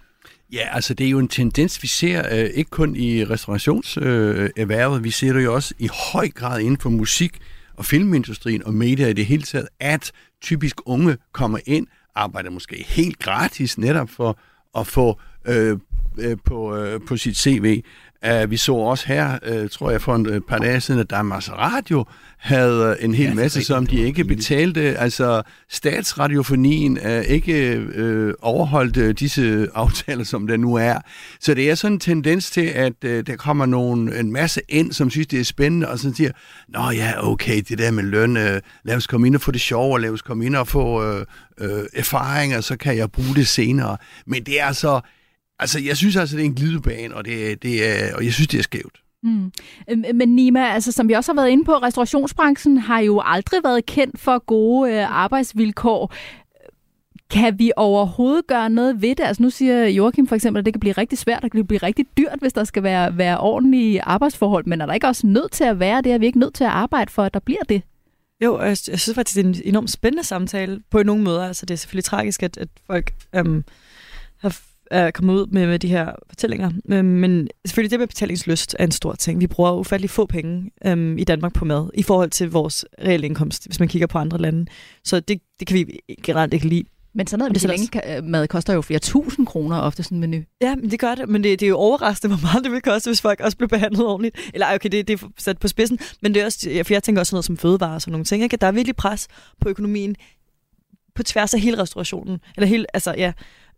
Ja, altså det er jo en tendens, vi ser øh, ikke kun i restaurationserhvervet, øh, vi ser det jo også i høj grad inden for musik og filmindustrien og media i det hele taget, at typisk unge kommer ind, arbejder måske helt gratis netop for at få øh, øh, på, øh, på sit CV. Uh, vi så også her, uh, tror jeg for en par dage siden, at Danmarks Radio havde en hel ja, masse, som de ikke betalte. Altså statsradiofonien uh, ikke uh, overholdt uh, disse *laughs* aftaler, som der nu er. Så det er sådan en tendens til, at uh, der kommer nogen, en masse ind, som synes, det er spændende, og så siger, nå ja, okay, det der med løn, uh, lad os komme ind og få det sjov, og lad os komme ind og få uh, uh, erfaringer, så kan jeg bruge det senere. Men det er altså Altså, jeg synes altså, det er en glidebane, og, det, det er, og jeg synes, det er skævt. Mm. Øhm, men Nima, altså, som vi også har været inde på, restaurationsbranchen har jo aldrig været kendt for gode øh, arbejdsvilkår. Kan vi overhovedet gøre noget ved det? Altså nu siger Joachim for eksempel, at det kan blive rigtig svært, og det kan blive rigtig dyrt, hvis der skal være, være ordentlige arbejdsforhold. Men er der ikke også nødt til at være det? Er vi ikke nødt til at arbejde for, at der bliver det? Jo, jeg, jeg synes faktisk, det er en enormt spændende samtale på nogle måder. Altså det er selvfølgelig tragisk, at, at folk øhm, har er kommet ud med, med de her fortællinger. Men, men selvfølgelig det med betalingslyst er en stor ting. Vi bruger ufattelig få penge øhm, i Danmark på mad, i forhold til vores reelle indkomst, hvis man kigger på andre lande. Så det, det kan vi generelt ikke lide. Men sådan noget med længe mad koster jo flere tusind kroner ofte sådan en menu. Ja, men det gør det. Men det, det er jo overraskende, hvor meget det vil koste, hvis folk også bliver behandlet ordentligt. Eller okay, det, det er sat på spidsen. Men det er også, for jeg tænker også noget som fødevarer og sådan nogle ting. Ikke? Der er virkelig pres på økonomien på tværs af hele restaurationen. Eller hele, altså ja,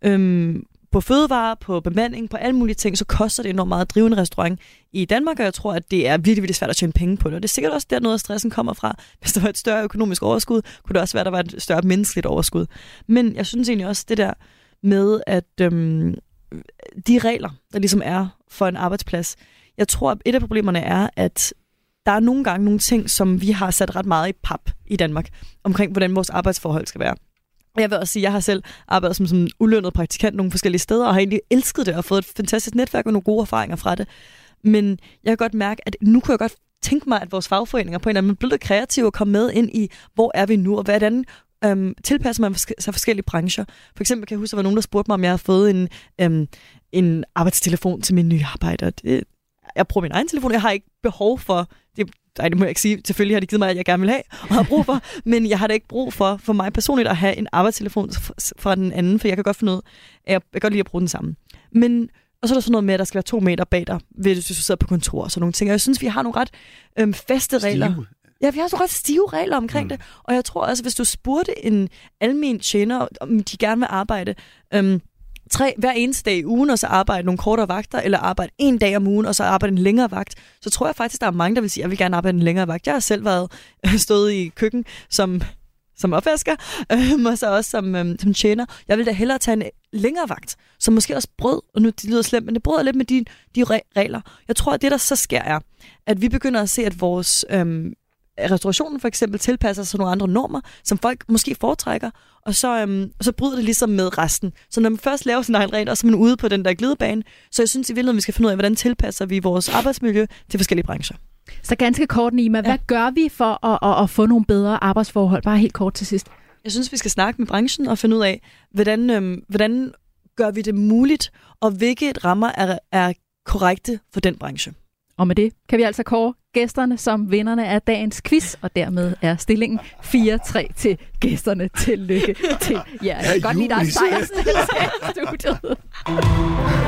øhm, på fødevarer, på bemanding, på alle mulige ting, så koster det enormt meget at drive en restaurant i Danmark, og jeg tror, at det er virkelig, virkelig svært at tjene penge på det. Og det er sikkert også der, noget af stressen kommer fra. Hvis der var et større økonomisk overskud, kunne det også være, at der var et større menneskeligt overskud. Men jeg synes egentlig også, det der med, at øhm, de regler, der ligesom er for en arbejdsplads, jeg tror, at et af problemerne er, at der er nogle gange nogle ting, som vi har sat ret meget i pap i Danmark, omkring hvordan vores arbejdsforhold skal være. Jeg vil også sige, at jeg har selv arbejdet som, som ulønnet praktikant nogle forskellige steder, og har egentlig elsket det og fået et fantastisk netværk og nogle gode erfaringer fra det. Men jeg kan godt mærke, at nu kunne jeg godt tænke mig, at vores fagforeninger på en eller anden måde blev lidt kreative og komme med ind i, hvor er vi nu, og hvordan øhm, tilpasser man sig forskellige brancher. For eksempel kan jeg huske, at der var nogen, der spurgte mig, om jeg havde fået en, øhm, en arbejdstelefon til min nye arbejde. Det, jeg bruger min egen telefon, jeg har ikke behov for det ej, det må jeg ikke sige, selvfølgelig har de givet mig, at jeg gerne vil have og har brug for, *laughs* men jeg har da ikke brug for, for mig personligt, at have en arbejdstelefon fra den anden, for jeg kan godt finde ud af, jeg kan godt lide at bruge den samme. Men og så er der sådan noget med, at der skal være to meter bag dig, hvis du sidder på kontor og sådan nogle ting. Og jeg synes, vi har nogle ret øhm, faste regler. Stive. Ja, vi har så ret stive regler omkring mm. det. Og jeg tror også, hvis du spurgte en almen tjener, om de gerne vil arbejde øhm, tre, hver eneste dag i ugen, og så arbejde nogle kortere vagter, eller arbejde en dag om ugen, og så arbejde en længere vagt, så tror jeg faktisk, der er mange, der vil sige, at jeg vil gerne arbejde en længere vagt. Jeg har selv været øh, stået i køkken som som opvasker, øhm, og så også som, øhm, som tjener. Jeg vil da hellere tage en længere vagt, som måske også brød, og nu det lyder slemt, men det bryder lidt med de, de regler. Jeg tror, at det, der så sker, er, at vi begynder at se, at vores øhm, restaurationen for eksempel tilpasser sig nogle andre normer, som folk måske foretrækker, og så, øhm, og så bryder det ligesom med resten. Så når man først laver sin egen regel, og så er man ude på den der glidebane, så jeg synes i virkeligheden, vi skal finde ud af, hvordan tilpasser vi vores arbejdsmiljø til forskellige brancher. Så ganske kort, Nima, ja. hvad gør vi for at, at, at få nogle bedre arbejdsforhold? Bare helt kort til sidst. Jeg synes, vi skal snakke med branchen og finde ud af, hvordan, øhm, hvordan gør vi det muligt, og hvilke rammer er, er korrekte for den branche. Og med det kan vi altså kåre gæsterne som vinderne af dagens quiz, og dermed er stillingen 4-3 til gæsterne. Tillykke til jer. Jeg kan godt lide, der er.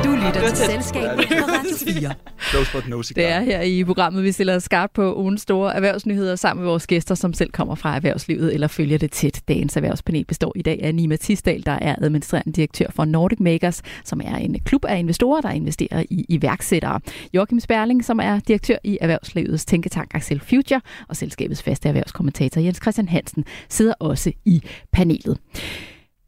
Du lytter til Selskabet på Radio 4. Det er her i programmet, vi stiller skarpt på ugens store erhvervsnyheder sammen med vores gæster, som selv kommer fra erhvervslivet eller følger det tæt. Dagens erhvervspanel består i dag af Nima Tisdal, der er administrerende direktør for Nordic Makers, som er en klub af investorer, der investerer i iværksættere. Joachim Sperling, som er direktør i erhvervslivets tænketank Axel Future, og selskabets faste erhvervskommentator Jens Christian Hansen sidder også i panelet.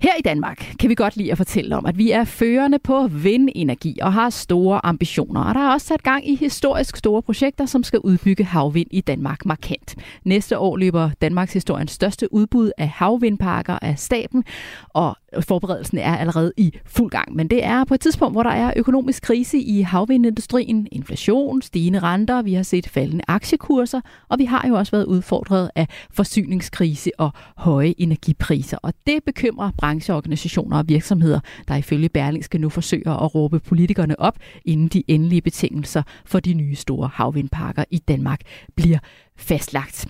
Her i Danmark kan vi godt lide at fortælle om, at vi er førende på vindenergi og har store ambitioner. Og der er også sat gang i historisk store projekter, som skal udbygge havvind i Danmark markant. Næste år løber Danmarks historiens største udbud af havvindparker af staten, og forberedelsen er allerede i fuld gang. Men det er på et tidspunkt, hvor der er økonomisk krise i havvindindustrien, inflation, stigende renter, vi har set faldende aktiekurser, og vi har jo også været udfordret af forsyningskrise og høje energipriser. Og det bekymrer brancheorganisationer og virksomheder, der ifølge Berlingske nu forsøger at råbe politikerne op, inden de endelige betingelser for de nye store havvindparker i Danmark bliver fastlagt.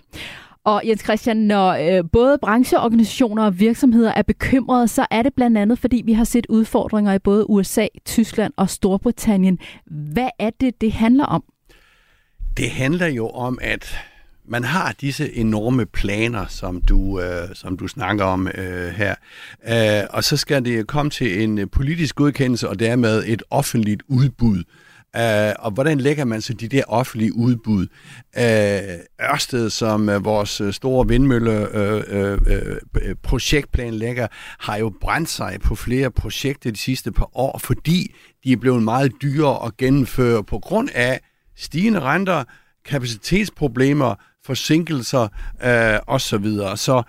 Og Jens Christian, når øh, både brancheorganisationer og virksomheder er bekymrede, så er det blandt andet, fordi vi har set udfordringer i både USA, Tyskland og Storbritannien. Hvad er det, det handler om? Det handler jo om, at man har disse enorme planer, som du, øh, som du snakker om øh, her, øh, og så skal det komme til en politisk godkendelse og dermed et offentligt udbud. Øh, og hvordan lægger man så de der offentlige udbud? Øh, Ørsted, som øh, vores øh, store vindmølle øh, øh, øh projektplanlægger, har jo brændt sig på flere projekter de sidste par år, fordi de er blevet meget dyre at gennemføre på grund af stigende renter, kapacitetsproblemer, forsinkelser øh, osv. Så, så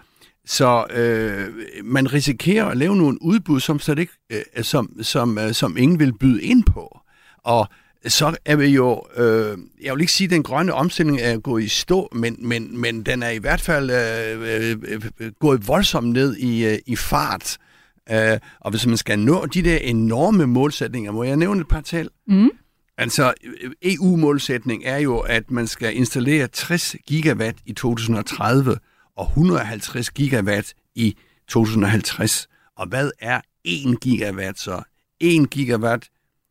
så øh, man risikerer at lave nogle udbud, som, slet ikke, øh, som, som, øh, som ingen vil byde ind på. Og så er vi jo, øh, jeg vil ikke sige, at den grønne omstilling er gået i stå, men, men, men den er i hvert fald øh, øh, øh, gået voldsomt ned i, øh, i fart. Øh, og hvis man skal nå de der enorme målsætninger, må jeg nævne et par tal? Mm. Altså, EU-målsætning er jo, at man skal installere 60 gigawatt i 2030 og 150 gigawatt i 2050. Og hvad er 1 gigawatt så? 1 gigawatt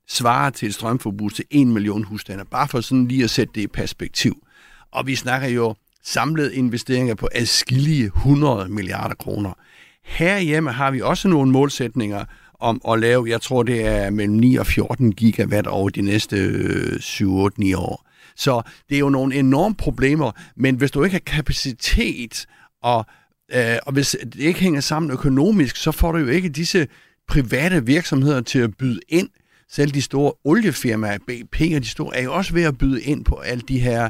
svarer til et strømforbrug til 1 million husstande. Bare for sådan lige at sætte det i perspektiv. Og vi snakker jo samlede investeringer på adskillige 100 milliarder kroner. Herhjemme har vi også nogle målsætninger om at lave, jeg tror det er mellem 9 og 14 gigawatt over de næste øh, 7-8-9 år. Så det er jo nogle enorme problemer, men hvis du ikke har kapacitet, og, øh, og hvis det ikke hænger sammen økonomisk, så får du jo ikke disse private virksomheder til at byde ind selv de store oliefirmaer, BP og de store, er jo også ved at byde ind på alle de her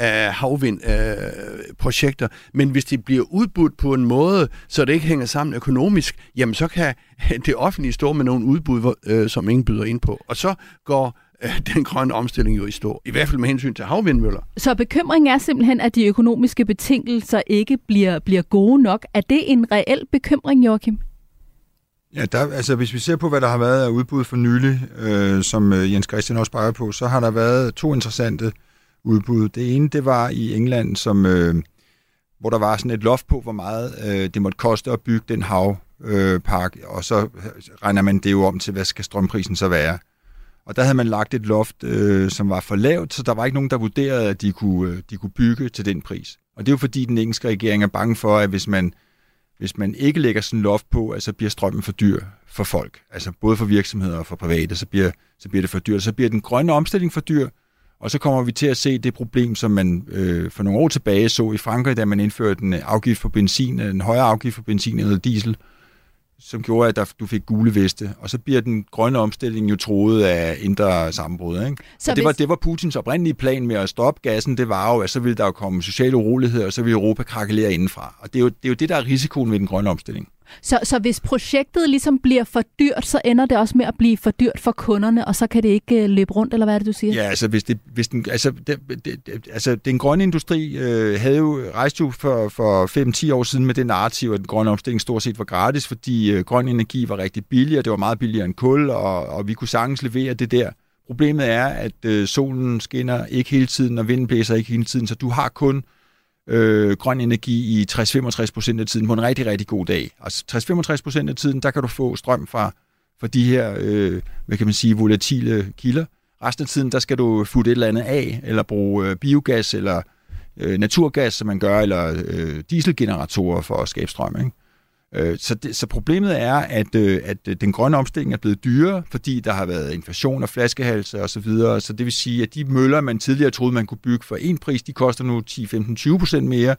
øh, havvindprojekter. Øh, Men hvis de bliver udbudt på en måde, så det ikke hænger sammen økonomisk, jamen så kan *laughs* det offentlige stå med nogle udbud, øh, som ingen byder ind på. Og så går øh, *laughs* den grønne omstilling jo i stå. I hvert fald med hensyn til havvindmøller. Så bekymringen er simpelthen, at de økonomiske betingelser ikke bliver, bliver gode nok. Er det en reel bekymring, Joachim? Ja, der, altså hvis vi ser på, hvad der har været af udbud for nylig, øh, som øh, Jens Christian også peger på, så har der været to interessante udbud. Det ene, det var i England, som, øh, hvor der var sådan et loft på, hvor meget øh, det måtte koste at bygge den havpark, øh, og så regner man det jo om til, hvad skal strømprisen så være. Og der havde man lagt et loft, øh, som var for lavt, så der var ikke nogen, der vurderede, at de kunne, øh, de kunne bygge til den pris. Og det er jo fordi, den engelske regering er bange for, at hvis man, hvis man ikke lægger sådan loft på, at så bliver strømmen for dyr for folk. Altså både for virksomheder og for private, så bliver, så bliver det for dyrt. Så bliver den grønne omstilling for dyr, og så kommer vi til at se det problem, som man øh, for nogle år tilbage så i Frankrig, da man indførte en afgift på benzin, en højere afgift på benzin eller diesel, som gjorde, at der, du fik gule veste. Og så bliver den grønne omstilling jo troet af indre sammenbrud. Ikke? Så det, hvis... var, det var Putins oprindelige plan med at stoppe gassen. Det var jo, at så ville der jo komme sociale uroligheder, og så ville Europa krakelere indenfra. Og det er, jo, det er jo det, der er risikoen ved den grønne omstilling. Så, så hvis projektet ligesom bliver for dyrt, så ender det også med at blive for dyrt for kunderne, og så kan det ikke øh, løbe rundt, eller hvad er det, du siger? Ja, altså, hvis det, hvis den, altså, det, det, altså den grønne industri øh, havde jo rejste jo for, for 5-10 år siden med det narrativ, at den grønne omstilling stort set var gratis, fordi øh, grøn energi var rigtig billig, og det var meget billigere end kul, og, og vi kunne sagtens levere det der. Problemet er, at øh, solen skinner ikke hele tiden, og vinden blæser ikke hele tiden, så du har kun øh, grøn energi i 60-65 procent af tiden på en rigtig, rigtig god dag. Altså 60-65 procent af tiden, der kan du få strøm fra, fra de her, øh, hvad kan man sige, volatile kilder. Resten af tiden, der skal du futte et eller andet af, eller bruge øh, biogas, eller øh, naturgas, som man gør, eller øh, dieselgeneratorer for at skabe strøm. Ikke? Øh, så, det, så problemet er, at, øh, at øh, den grønne omstilling er blevet dyrere, fordi der har været inflation og flaskehalse osv. Så, videre. så det vil sige, at de møller, man tidligere troede, man kunne bygge for en pris, de koster nu 10, 15, 20 procent mere.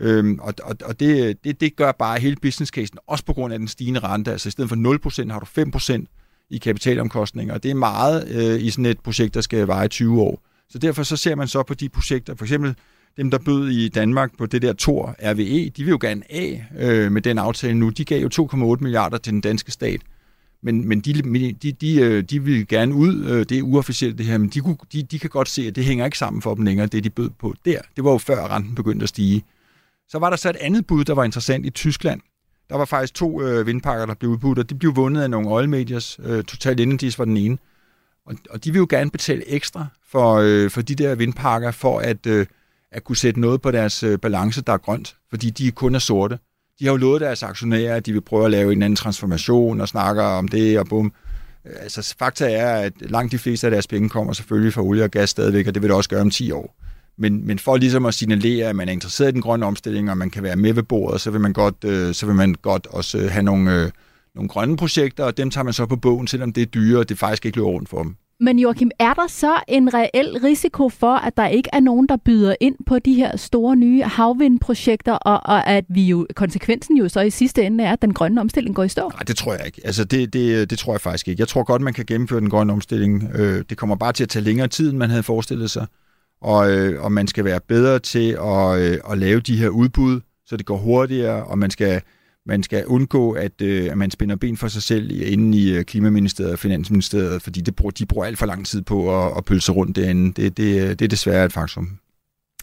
Øhm, og og, og det, det, det gør bare hele business casen, også på grund af den stigende rente. Altså i stedet for 0 procent har du 5 procent i kapitalomkostninger, og det er meget øh, i sådan et projekt, der skal vare 20 år. Så derfor så ser man så på de projekter, for eksempel dem, der bød i Danmark på det der Tor RVE, de vil jo gerne af øh, med den aftale nu. De gav jo 2,8 milliarder til den danske stat. Men, men de, de, de, øh, de vil gerne ud, øh, det er uofficielt det her, men de, de, de kan godt se, at det hænger ikke sammen for dem længere, det de bød på der. Det var jo før renten begyndte at stige. Så var der så et andet bud, der var interessant i Tyskland. Der var faktisk to øh, vindpakker, der blev udbudt, og de blev vundet af nogle oil majors. Øh, Total Energies var den ene. Og, og de vil jo gerne betale ekstra for, øh, for de der vindpakker, for at, øh, at kunne sætte noget på deres øh, balance, der er grønt, fordi de kun er sorte. De har jo lovet deres aktionærer, at de vil prøve at lave en anden transformation og snakker om det og bum. Øh, altså, fakta er, at langt de fleste af deres penge kommer selvfølgelig fra olie og gas stadigvæk, og det vil det også gøre om 10 år. Men, men for ligesom at signalere, at man er interesseret i den grønne omstilling, og man kan være med ved bordet, så vil man godt, øh, så vil man godt også øh, have nogle, øh, nogle grønne projekter, og dem tager man så på bogen, selvom det er dyre, og det faktisk ikke løber rundt for dem. Men Joachim, er der så en reel risiko for, at der ikke er nogen, der byder ind på de her store nye havvindprojekter, og, og at vi jo, konsekvensen jo så i sidste ende er, at den grønne omstilling går i stå? Nej, det tror jeg ikke. Altså, det, det, det tror jeg faktisk ikke. Jeg tror godt, man kan gennemføre den grønne omstilling. Øh, det kommer bare til at tage længere tid, end man havde forestillet sig. Og, øh, og man skal være bedre til at, øh, at lave de her udbud, så det går hurtigere, og man skal man skal undgå, at, øh, at man spænder ben for sig selv inde i øh, Klimaministeriet og Finansministeriet, fordi det bruger, de bruger alt for lang tid på at, at pølse rundt derinde. Det, det, det er desværre et faktum.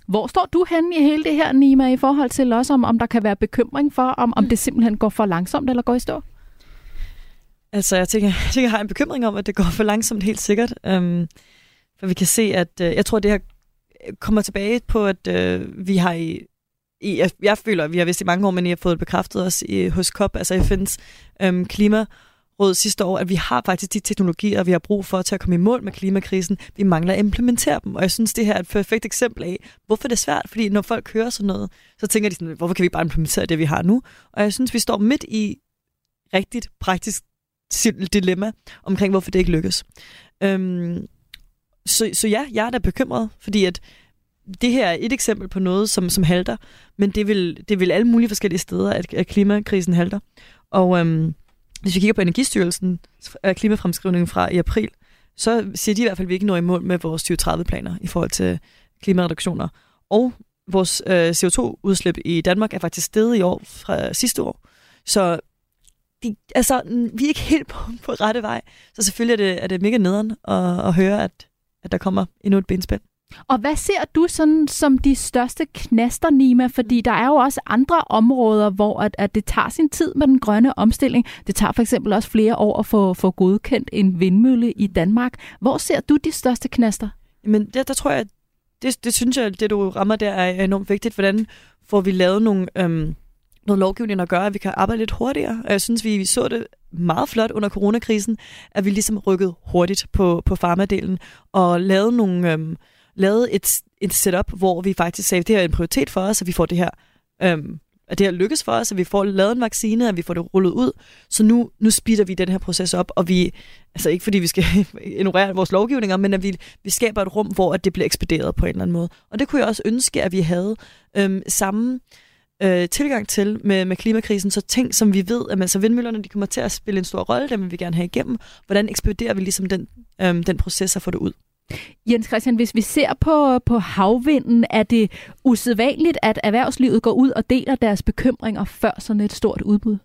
Hvor står du henne i hele det her, Nima, i forhold til også, om, om der kan være bekymring for, om, om det simpelthen går for langsomt eller går i stå? Altså, jeg tænker, jeg, tænker, jeg har en bekymring om, at det går for langsomt, helt sikkert. Um, for vi kan se, at uh, jeg tror, det her kommer tilbage på, at uh, vi har i i, jeg, jeg føler, at vi har vist i mange år, men I har fået bekræftet os i, hos COP, altså FN's øhm, klimaråd sidste år, at vi har faktisk de teknologier, vi har brug for til at komme i mål med klimakrisen. Vi mangler at implementere dem, og jeg synes, det her er et perfekt eksempel af, hvorfor det er svært. Fordi når folk hører sådan noget, så tænker de sådan, hvorfor kan vi bare implementere det, vi har nu? Og jeg synes, vi står midt i rigtigt praktisk dilemma omkring, hvorfor det ikke lykkes. Øhm, så, så ja, jeg er da bekymret, fordi at det her er et eksempel på noget, som, som halter, men det vil, det vil alle mulige forskellige steder, at, at klimakrisen halter. Og øhm, hvis vi kigger på Energistyrelsen klimafremskrivningen fra i april, så siger de i hvert fald, at vi ikke når i mål med vores 2030-planer i forhold til klimareduktioner. Og vores øh, CO2-udslip i Danmark er faktisk steget i år fra sidste år. Så de, altså, vi er ikke helt på, på rette vej. Så selvfølgelig er det, er det mega nederen at, at høre, at, at der kommer endnu et benspænd. Og hvad ser du sådan som de største knaster, Nima? Fordi der er jo også andre områder, hvor at, at det tager sin tid med den grønne omstilling. Det tager for eksempel også flere år at få, få godkendt en vindmølle i Danmark. Hvor ser du de største knaster? Men der, der tror jeg, det, det synes jeg, det du rammer der er enormt vigtigt. Hvordan får vi lavet nogle, øhm, noget lovgivning, der gør, at vi kan arbejde lidt hurtigere? Og jeg synes, vi, vi så det meget flot under coronakrisen, at vi ligesom rykkede hurtigt på, på farmadelen og lavede, nogle, øhm, lavet et, et setup, hvor vi faktisk sagde, at det her er en prioritet for os, at vi får det her øhm, at det her lykkes for os, at vi får lavet en vaccine, at vi får det rullet ud. Så nu, nu speeder vi den her proces op, og vi, altså ikke fordi vi skal *laughs* ignorere vores lovgivninger, men at vi, vi skaber et rum, hvor at det bliver ekspederet på en eller anden måde. Og det kunne jeg også ønske, at vi havde øhm, samme øh, tilgang til med, med klimakrisen, så ting, som vi ved, at altså vindmøllerne de kommer til at spille en stor rolle, dem vil vi gerne have igennem. Hvordan ekspederer vi ligesom den, øhm, den proces og får det ud? Jens Christian, hvis vi ser på, på havvinden, er det usædvanligt, at erhvervslivet går ud og deler deres bekymringer før sådan et stort udbud?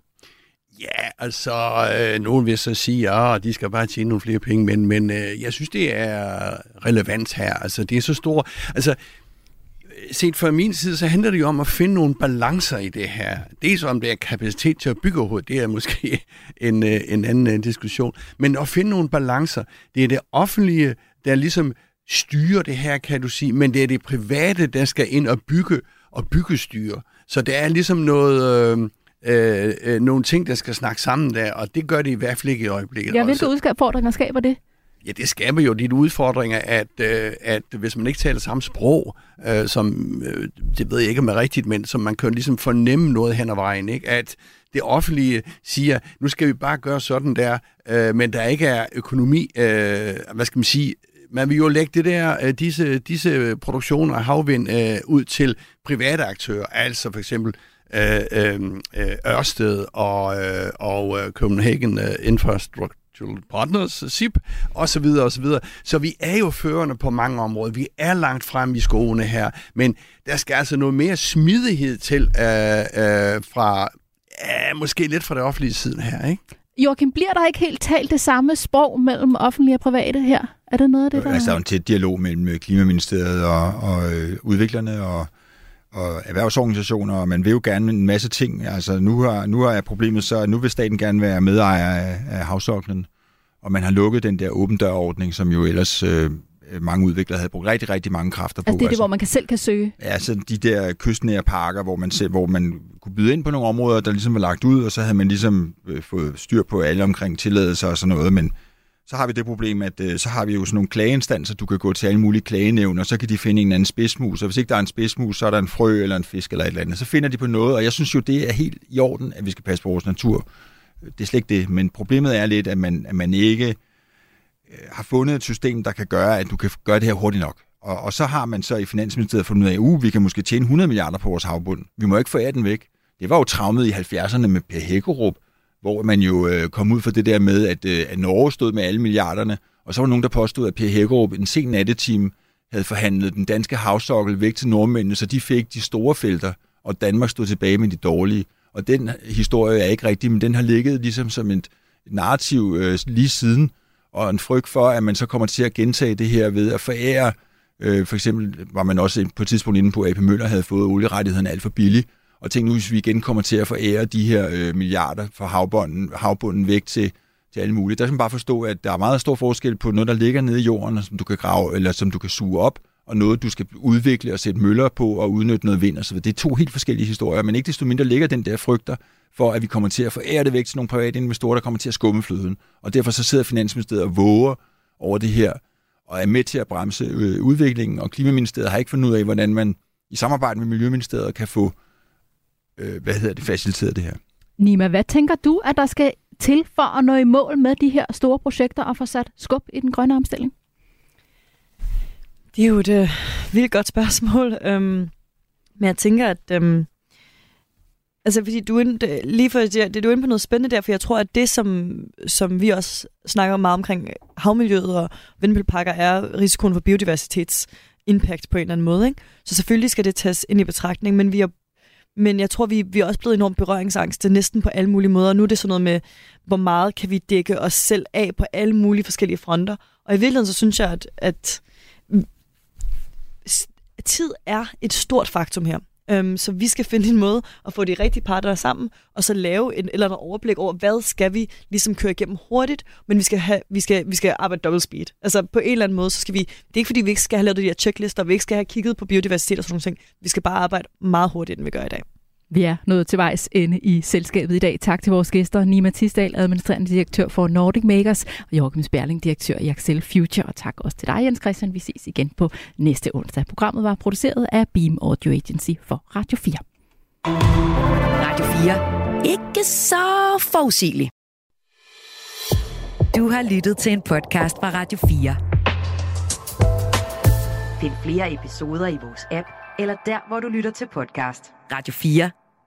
Ja, altså, øh, nogen vil så sige, at ah, de skal bare tjene nogle flere penge, men, men øh, jeg synes, det er relevant her. Altså, det er så stort. Altså, set fra min side, så handler det jo om at finde nogle balancer i det her. Dels om det er kapacitet til at bygge overhovedet, det er måske *laughs* en, øh, en anden øh, diskussion. Men at finde nogle balancer, det er det offentlige, der ligesom styrer det her, kan du sige, men det er det private, der skal ind og bygge og byggestyre. Så det er ligesom noget... Øh, øh, øh, nogle ting, der skal snakke sammen der, og det gør det i hvert fald ikke i øjeblikket. Ja, hvilke udfordringer skaber det? Ja, det skaber jo de udfordringer, at, øh, at hvis man ikke taler samme sprog, øh, som, øh, det ved jeg ikke om er rigtigt, men som man kan ligesom fornemme noget hen ad vejen, ikke? at det offentlige siger, nu skal vi bare gøre sådan der, øh, men der ikke er økonomi, øh, hvad skal man sige, man vil jo lægge det der, øh, disse, disse produktioner af havvind øh, ud til private aktører, altså for eksempel øh, øh, øh Ørsted og, øh, og øh, Copenhagen Infrastructure Partners, SIP, osv. osv. Så vi er jo førende på mange områder. Vi er langt frem i skoene her, men der skal altså noget mere smidighed til øh, øh, fra, øh, måske lidt fra det offentlige siden her, ikke? Joachim, bliver der ikke helt talt det samme sprog mellem offentlige og private her? Er det noget af det, der... Altså, der er en tæt dialog mellem øh, Klimaministeriet og, og øh, udviklerne og, og erhvervsorganisationer, og man vil jo gerne en masse ting. Altså, nu har, nu er problemet så, at nu vil staten gerne være medejer af, af havsoklen, og man har lukket den der åben dørordning, som jo ellers øh, mange udviklere havde brugt rigtig, rigtig mange kræfter på. Altså det er det, altså, hvor man kan selv kan søge? Ja, altså de der kystnære parker, hvor man, selv, hvor man kunne byde ind på nogle områder, der ligesom var lagt ud, og så havde man ligesom øh, fået styr på alle omkring tilladelser og sådan noget, men så har vi det problem, at øh, så har vi jo sådan nogle klageinstanser, du kan gå til alle mulige klagenævn, og så kan de finde en anden spidsmus, og hvis ikke der er en spidsmus, så er der en frø eller en fisk eller et eller andet. Så finder de på noget, og jeg synes jo, det er helt i orden, at vi skal passe på vores natur. Det er slet ikke det, men problemet er lidt, at man, at man ikke øh, har fundet et system, der kan gøre, at du kan gøre det her hurtigt nok. Og, og så har man så i Finansministeriet fundet ud af, at uh, vi kan måske tjene 100 milliarder på vores havbund. Vi må ikke forære den væk. Det var jo travmet i 70'erne med Per Hækkerup, hvor man jo øh, kom ud for det der med, at, øh, at Norge stod med alle milliarderne, og så var nogen, der påstod, at Per Hækkerup en sen nattetime havde forhandlet den danske havsokkel væk til nordmændene, så de fik de store felter, og Danmark stod tilbage med de dårlige. Og den historie er ikke rigtig, men den har ligget ligesom som et narrativ øh, lige siden, og en frygt for, at man så kommer til at gentage det her ved at forære, øh, for eksempel var man også på et tidspunkt inde på, at AP Møller havde fået olierettighederne alt for billigt, og tænk nu, hvis vi igen kommer til at forære de her øh, milliarder fra havbunden, havbunden væk til, til alle mulige. Der skal man bare forstå, at der er meget stor forskel på noget, der ligger nede i jorden, som du kan grave, eller som du kan suge op, og noget, du skal udvikle og sætte møller på og udnytte noget vind osv. Det er to helt forskellige historier, men ikke desto mindre ligger den der frygter for, at vi kommer til at forære det væk til nogle private investorer, der kommer til at skumme fløden. Og derfor så sidder Finansministeriet og våger over det her, og er med til at bremse øh, udviklingen, og Klimaministeriet har ikke fundet ud af, hvordan man i samarbejde med Miljøministeriet kan få øh, hvad hedder det, faciliteret det her. Nima, hvad tænker du, at der skal til for at nå i mål med de her store projekter og få sat skub i den grønne omstilling? Det er jo et uh, vildt godt spørgsmål. Um, *laughs* men jeg tænker, at... Um, altså, fordi du er, lige for det, det, du er inde på noget spændende der, for jeg tror, at det, som, som vi også snakker meget omkring havmiljøet og vindmølleparker, er risikoen for biodiversitets impact på en eller anden måde. Ikke? Så selvfølgelig skal det tages ind i betragtning, men vi har men jeg tror, vi, vi er også blevet enormt berøringsangste næsten på alle mulige måder. Nu er det sådan noget med, hvor meget kan vi dække os selv af på alle mulige forskellige fronter. Og i virkeligheden så synes jeg, at, at tid er et stort faktum her. Øhm, så vi skal finde en måde at få de rigtige parter sammen, og så lave en eller andet overblik over, hvad skal vi ligesom køre igennem hurtigt, men vi skal, have, vi skal, vi skal arbejde double speed. Altså på en eller anden måde, så skal vi, det er ikke fordi, vi ikke skal have lavet de her checklister, vi ikke skal have kigget på biodiversitet og sådan noget. Vi skal bare arbejde meget hurtigt, end vi gør i dag. Vi er nået til vejs ende i selskabet i dag. Tak til vores gæster, Nima Tisdal, administrerende direktør for Nordic Makers, og Joachim Sperling, direktør i Axel Future. Og tak også til dig, Jens Christian. Vi ses igen på næste onsdag. Programmet var produceret af Beam Audio Agency for Radio 4. Radio 4. Ikke så forudsigeligt. Du har lyttet til en podcast fra Radio 4. Find flere episoder i vores app, eller der, hvor du lytter til podcast. Radio 4.